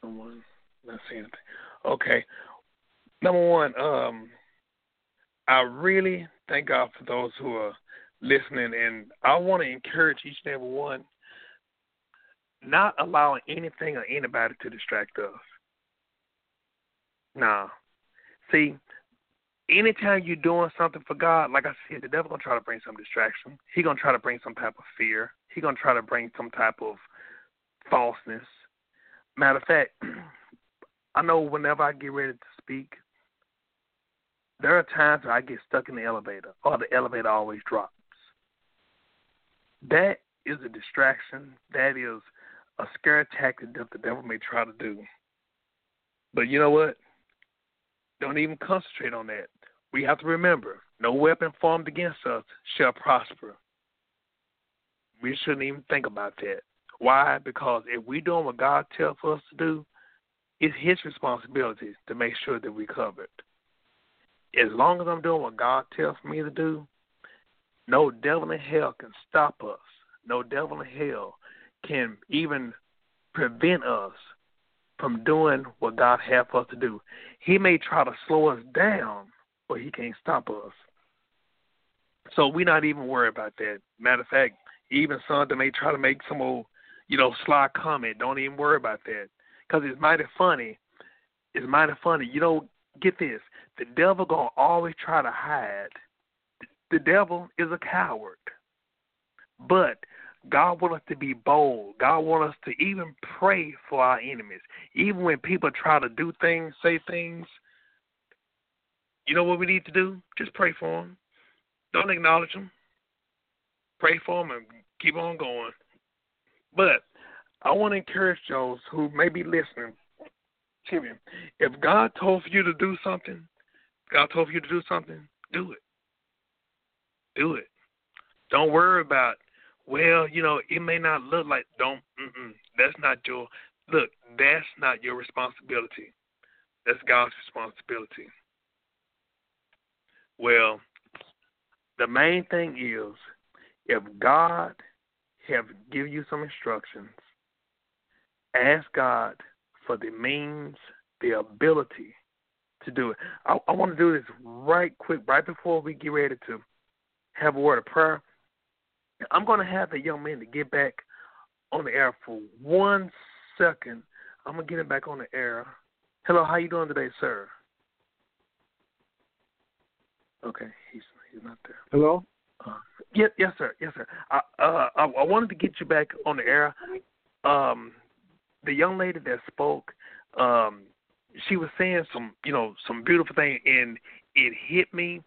Someone not saying anything. Okay. Number one, um, I really thank God for those who are listening, and I want to encourage each and every one not allowing anything or anybody to distract us. Nah. See, anytime you're doing something for God, like I said, the devil gonna try to bring some distraction. He gonna try to bring some type of fear. He gonna try to bring some type of falseness. Matter of fact, <clears throat> I know whenever I get ready to speak, there are times where I get stuck in the elevator, or the elevator always drops. That is a distraction. That is a scare tactic that the devil may try to do. But you know what? Don't even concentrate on that. We have to remember no weapon formed against us shall prosper. We shouldn't even think about that. Why? Because if we're doing what God tells us to do, it's His responsibility to make sure that we're covered. As long as I'm doing what God tells me to do, no devil in hell can stop us. No devil in hell can even prevent us from doing what God has for us to do. He may try to slow us down, but he can't stop us. So we're not even worried about that. Matter of fact, even some that may try to make some old, you know, sly comment, don't even worry about that. Because it's mighty funny. It's mighty funny. You know, get this. The devil to always try to hide. The devil is a coward. But God wants us to be bold. God wants us to even pray for our enemies. Even when people try to do things, say things, you know what we need to do? Just pray for them. Don't acknowledge them. Pray for them and keep on going. But I want to encourage those who may be listening. If God told you to do something, God told you to do something, do it. Do it. Don't worry about well, you know, it may not look like don't. Mm-mm, that's not your look. That's not your responsibility. That's God's responsibility. Well, the main thing is, if God have give you some instructions, ask God for the means, the ability to do it. I, I want to do this right quick, right before we get ready to have a word of prayer. I'm going to have the young man to get back on the air for one second. I'm going to get him back on the air. Hello, how you doing today, sir? Okay, he's he's not there. Hello? Uh, yes, yes, sir. Yes, sir. I, uh, I, I wanted to get you back on the air. Um, the young lady that spoke, um, she was saying some, you know, some beautiful thing, and it hit me.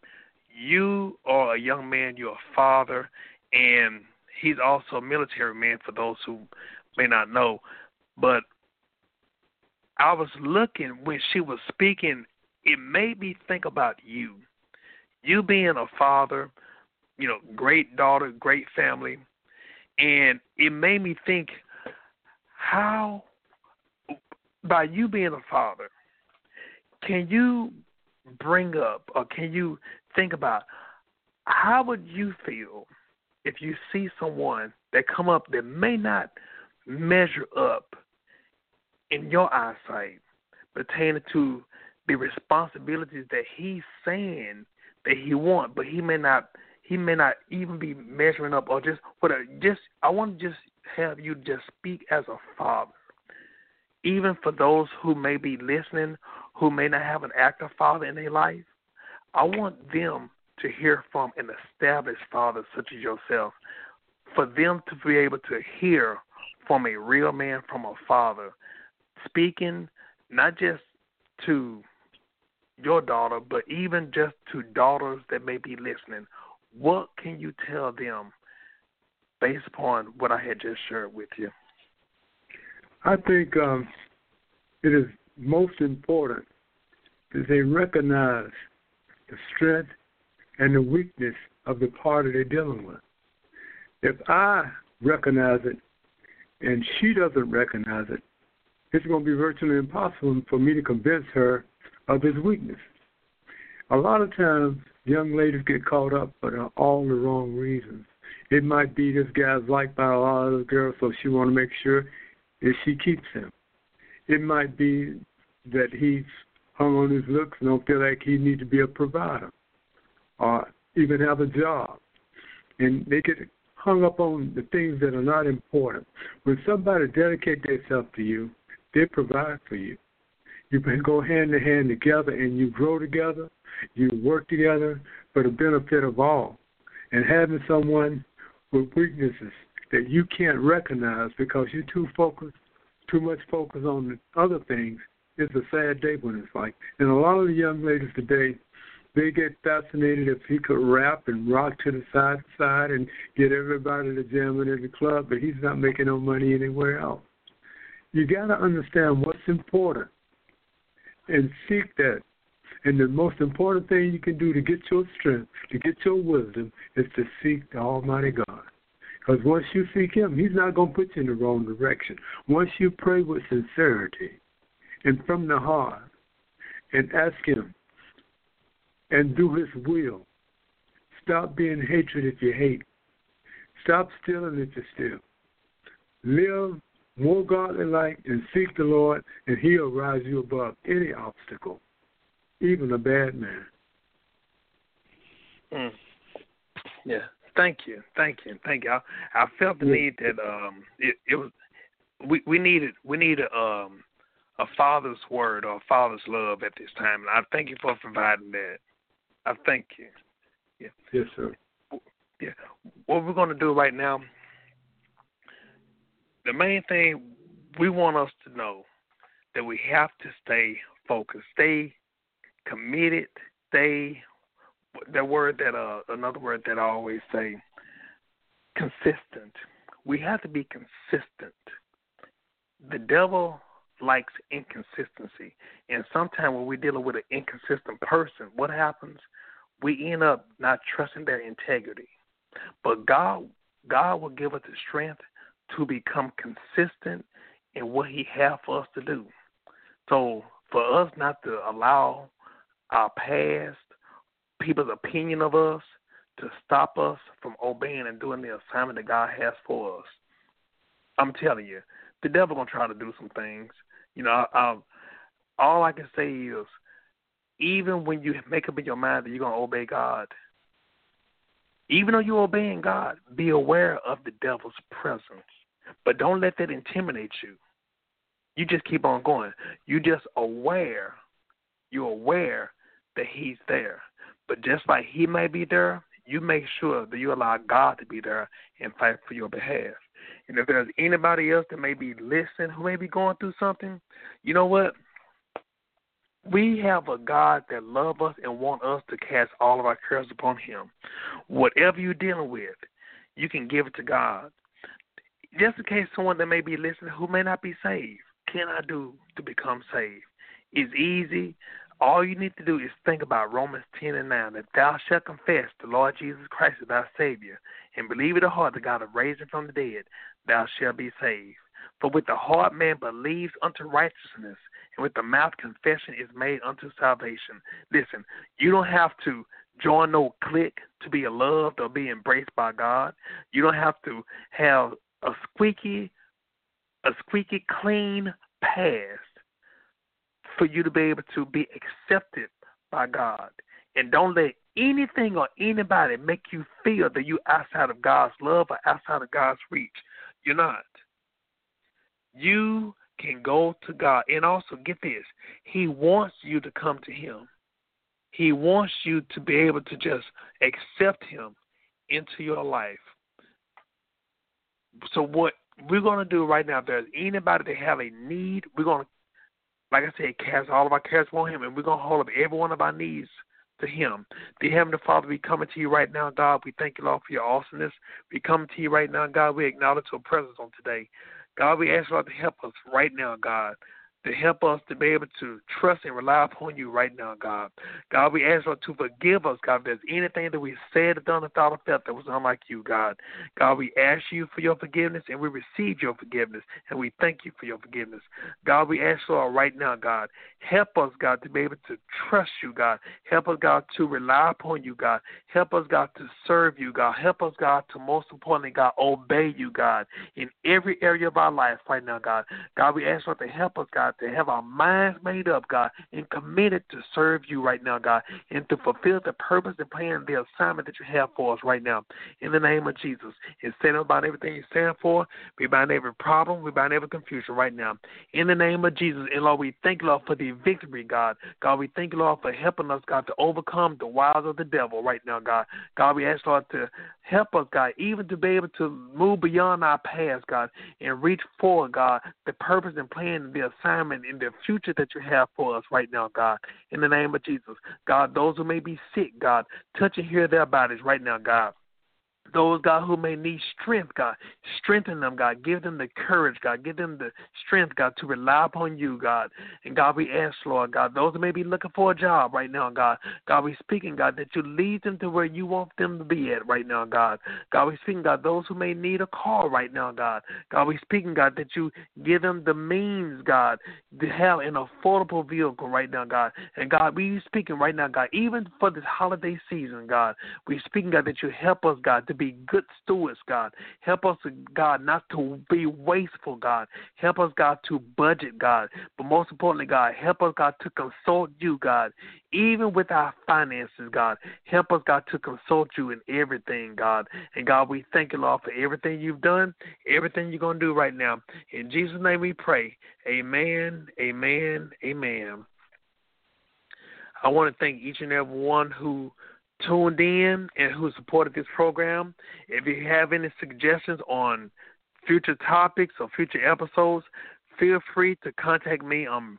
You are a young man. You're a father, and he's also a military man. For those who may not know, but I was looking when she was speaking. It made me think about you. You being a father, you know, great daughter, great family, and it made me think how by you being a father, can you bring up or can you think about how would you feel if you see someone that come up that may not measure up in your eyesight pertaining to the responsibilities that he's saying that he want, but he may not he may not even be measuring up or just what just I want to just have you just speak as a father. Even for those who may be listening who may not have an active father in their life, I want them to hear from an established father such as yourself, for them to be able to hear from a real man, from a father, speaking not just to your daughter, but even just to daughters that may be listening. What can you tell them based upon what I had just shared with you? I think um, it is most important that they recognize the strength and the weakness of the party they're dealing with. If I recognize it and she doesn't recognize it, it's going to be virtually impossible for me to convince her of his weakness. A lot of times, young ladies get caught up for all the wrong reasons. It might be this guy's liked by a lot of girls, so she want to make sure that she keeps him. It might be that he's hung on his looks and don't feel like he needs to be a provider or even have a job. And they get hung up on the things that are not important. When somebody dedicates themselves to you, they provide for you. You go hand in hand together and you grow together, you work together for the benefit of all. And having someone with weaknesses that you can't recognize because you're too focused, too much focused on other things is a sad day when it's like. And a lot of the young ladies today, they get fascinated if he could rap and rock to the side to side and get everybody to jam in the club, but he's not making no money anywhere else. You got to understand what's important and seek that. And the most important thing you can do to get your strength, to get your wisdom, is to seek the Almighty God. Because once you seek Him, He's not going to put you in the wrong direction. Once you pray with sincerity and from the heart and ask Him and do His will, stop being hatred if you hate. Stop stealing if you steal. Live more godly like and seek the Lord, and He'll rise you above any obstacle, even a bad man. Mm. Yeah. Thank you, thank you, thank you. I, I felt the need that um it, it was we we needed we needed um a father's word or a father's love at this time, and I thank you for providing that. I thank you. Yeah. Yes, sir. Yeah. What we're going to do right now, the main thing we want us to know that we have to stay focused, stay committed, stay that word that uh another word that I always say consistent. We have to be consistent. The devil likes inconsistency. And sometimes when we're dealing with an inconsistent person, what happens? We end up not trusting their integrity. But God God will give us the strength to become consistent in what He has for us to do. So for us not to allow our past, people's opinion of us, to stop us from obeying and doing the assignment that God has for us. I'm telling you, the devil gonna try to do some things. You know, I, I, all I can say is, even when you make up in your mind that you're gonna obey God, even though you're obeying God, be aware of the devil's presence. But don't let that intimidate you. You just keep on going. You just aware. You're aware that he's there. But just like he may be there, you make sure that you allow God to be there and fight for your behalf. And if there's anybody else that may be listening who may be going through something, you know what? We have a God that loves us and want us to cast all of our cares upon Him. Whatever you're dealing with, you can give it to God. Just in case someone that may be listening who may not be saved, can I do to become saved? It's easy. All you need to do is think about Romans 10 and 9 that thou shalt confess the Lord Jesus Christ as thy Savior and believe in the heart that God hath raised him from the dead, thou shalt be saved. For with the heart man believes unto righteousness, and with the mouth confession is made unto salvation. Listen, you don't have to join no clique to be loved or be embraced by God. You don't have to have a squeaky, a squeaky clean past for you to be able to be accepted by God. And don't let anything or anybody make you feel that you're outside of God's love or outside of God's reach. You're not. You can go to God. And also, get this He wants you to come to Him. He wants you to be able to just accept Him into your life. So, what we're going to do right now, if there's anybody that have a need, we're going to, like I said, cast all of our cares on Him, and we're going to hold up every one of our needs to Him. The Heavenly Father, we coming to you right now, God. We thank you, Lord, for your awesomeness. We come to you right now, God. We acknowledge your presence on today. God, we ask, Lord, to help us right now, God to help us to be able to trust and rely upon you right now, God. God, we ask you to forgive us, God, if there's anything that we said, or done, or thought, or felt that was unlike you, God. God, we ask you for your forgiveness and we receive your forgiveness and we thank you for your forgiveness. God, we ask you right now, God, help us, God, to be able to trust you, God. Help us, God, to rely upon you, God. Help us, God, to serve you, God. Help us, God, to most importantly, God, obey you, God, in every area of our life right now, God. God, we ask you to help us, God. God, to have our minds made up, God, and committed to serve you right now, God, and to fulfill the purpose and plan, the assignment that you have for us right now. In the name of Jesus. And stand about everything you stand for. We bind every problem. We bind every confusion right now. In the name of Jesus. And Lord, we thank you, Lord, for the victory, God. God, we thank you, Lord, for helping us, God, to overcome the wiles of the devil right now, God. God, we ask, Lord, to help us, God, even to be able to move beyond our past, God, and reach forward, God, the purpose and plan the assignment assignment in the future that you have for us right now, God. In the name of Jesus. God, those who may be sick, God, touch and heal their bodies right now, God those, God, who may need strength, God. Strengthen them, God. Give them the courage, God. Give them the strength, God, to rely upon you, God. And God, we ask, Lord, God, those who may be looking for a job right now, God. God, we speaking, God, that you lead them to where you want them to be at right now, God. God, we speaking, God, those who may need a car right now, God. God, we speaking, God, that you give them the means, God, to have an affordable vehicle right now, God. And God, we speaking right now, God, even for this holiday season, God. We speaking, God, that you help us, God, to be good stewards, God. Help us, God, not to be wasteful, God. Help us, God, to budget, God. But most importantly, God, help us, God, to consult you, God, even with our finances, God. Help us, God, to consult you in everything, God. And God, we thank you, Lord, for everything you've done, everything you're going to do right now. In Jesus' name we pray. Amen, amen, amen. I want to thank each and every one who tuned in and who supported this program. If you have any suggestions on future topics or future episodes, feel free to contact me on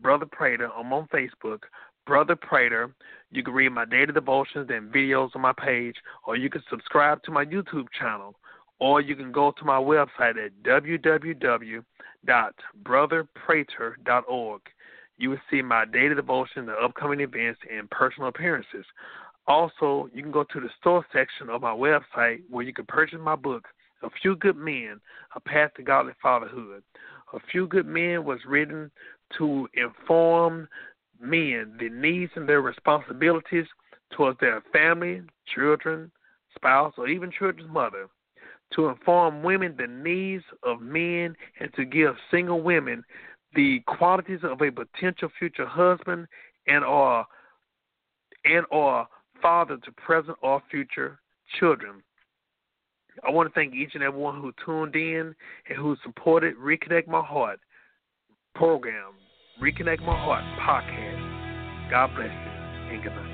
Brother Prater. I'm on Facebook, Brother Prater. You can read my daily devotions and videos on my page, or you can subscribe to my YouTube channel, or you can go to my website at www.brotherprater.org. You will see my daily devotion, the upcoming events, and personal appearances. Also, you can go to the store section of my website where you can purchase my book, A Few Good Men, A Path to Godly Fatherhood. A Few Good Men was written to inform men the needs and their responsibilities towards their family, children, spouse, or even children's mother. To inform women the needs of men and to give single women the qualities of a potential future husband and or and or father to present or future children. I want to thank each and every one who tuned in and who supported Reconnect My Heart program, Reconnect My Heart podcast. God bless you and good night.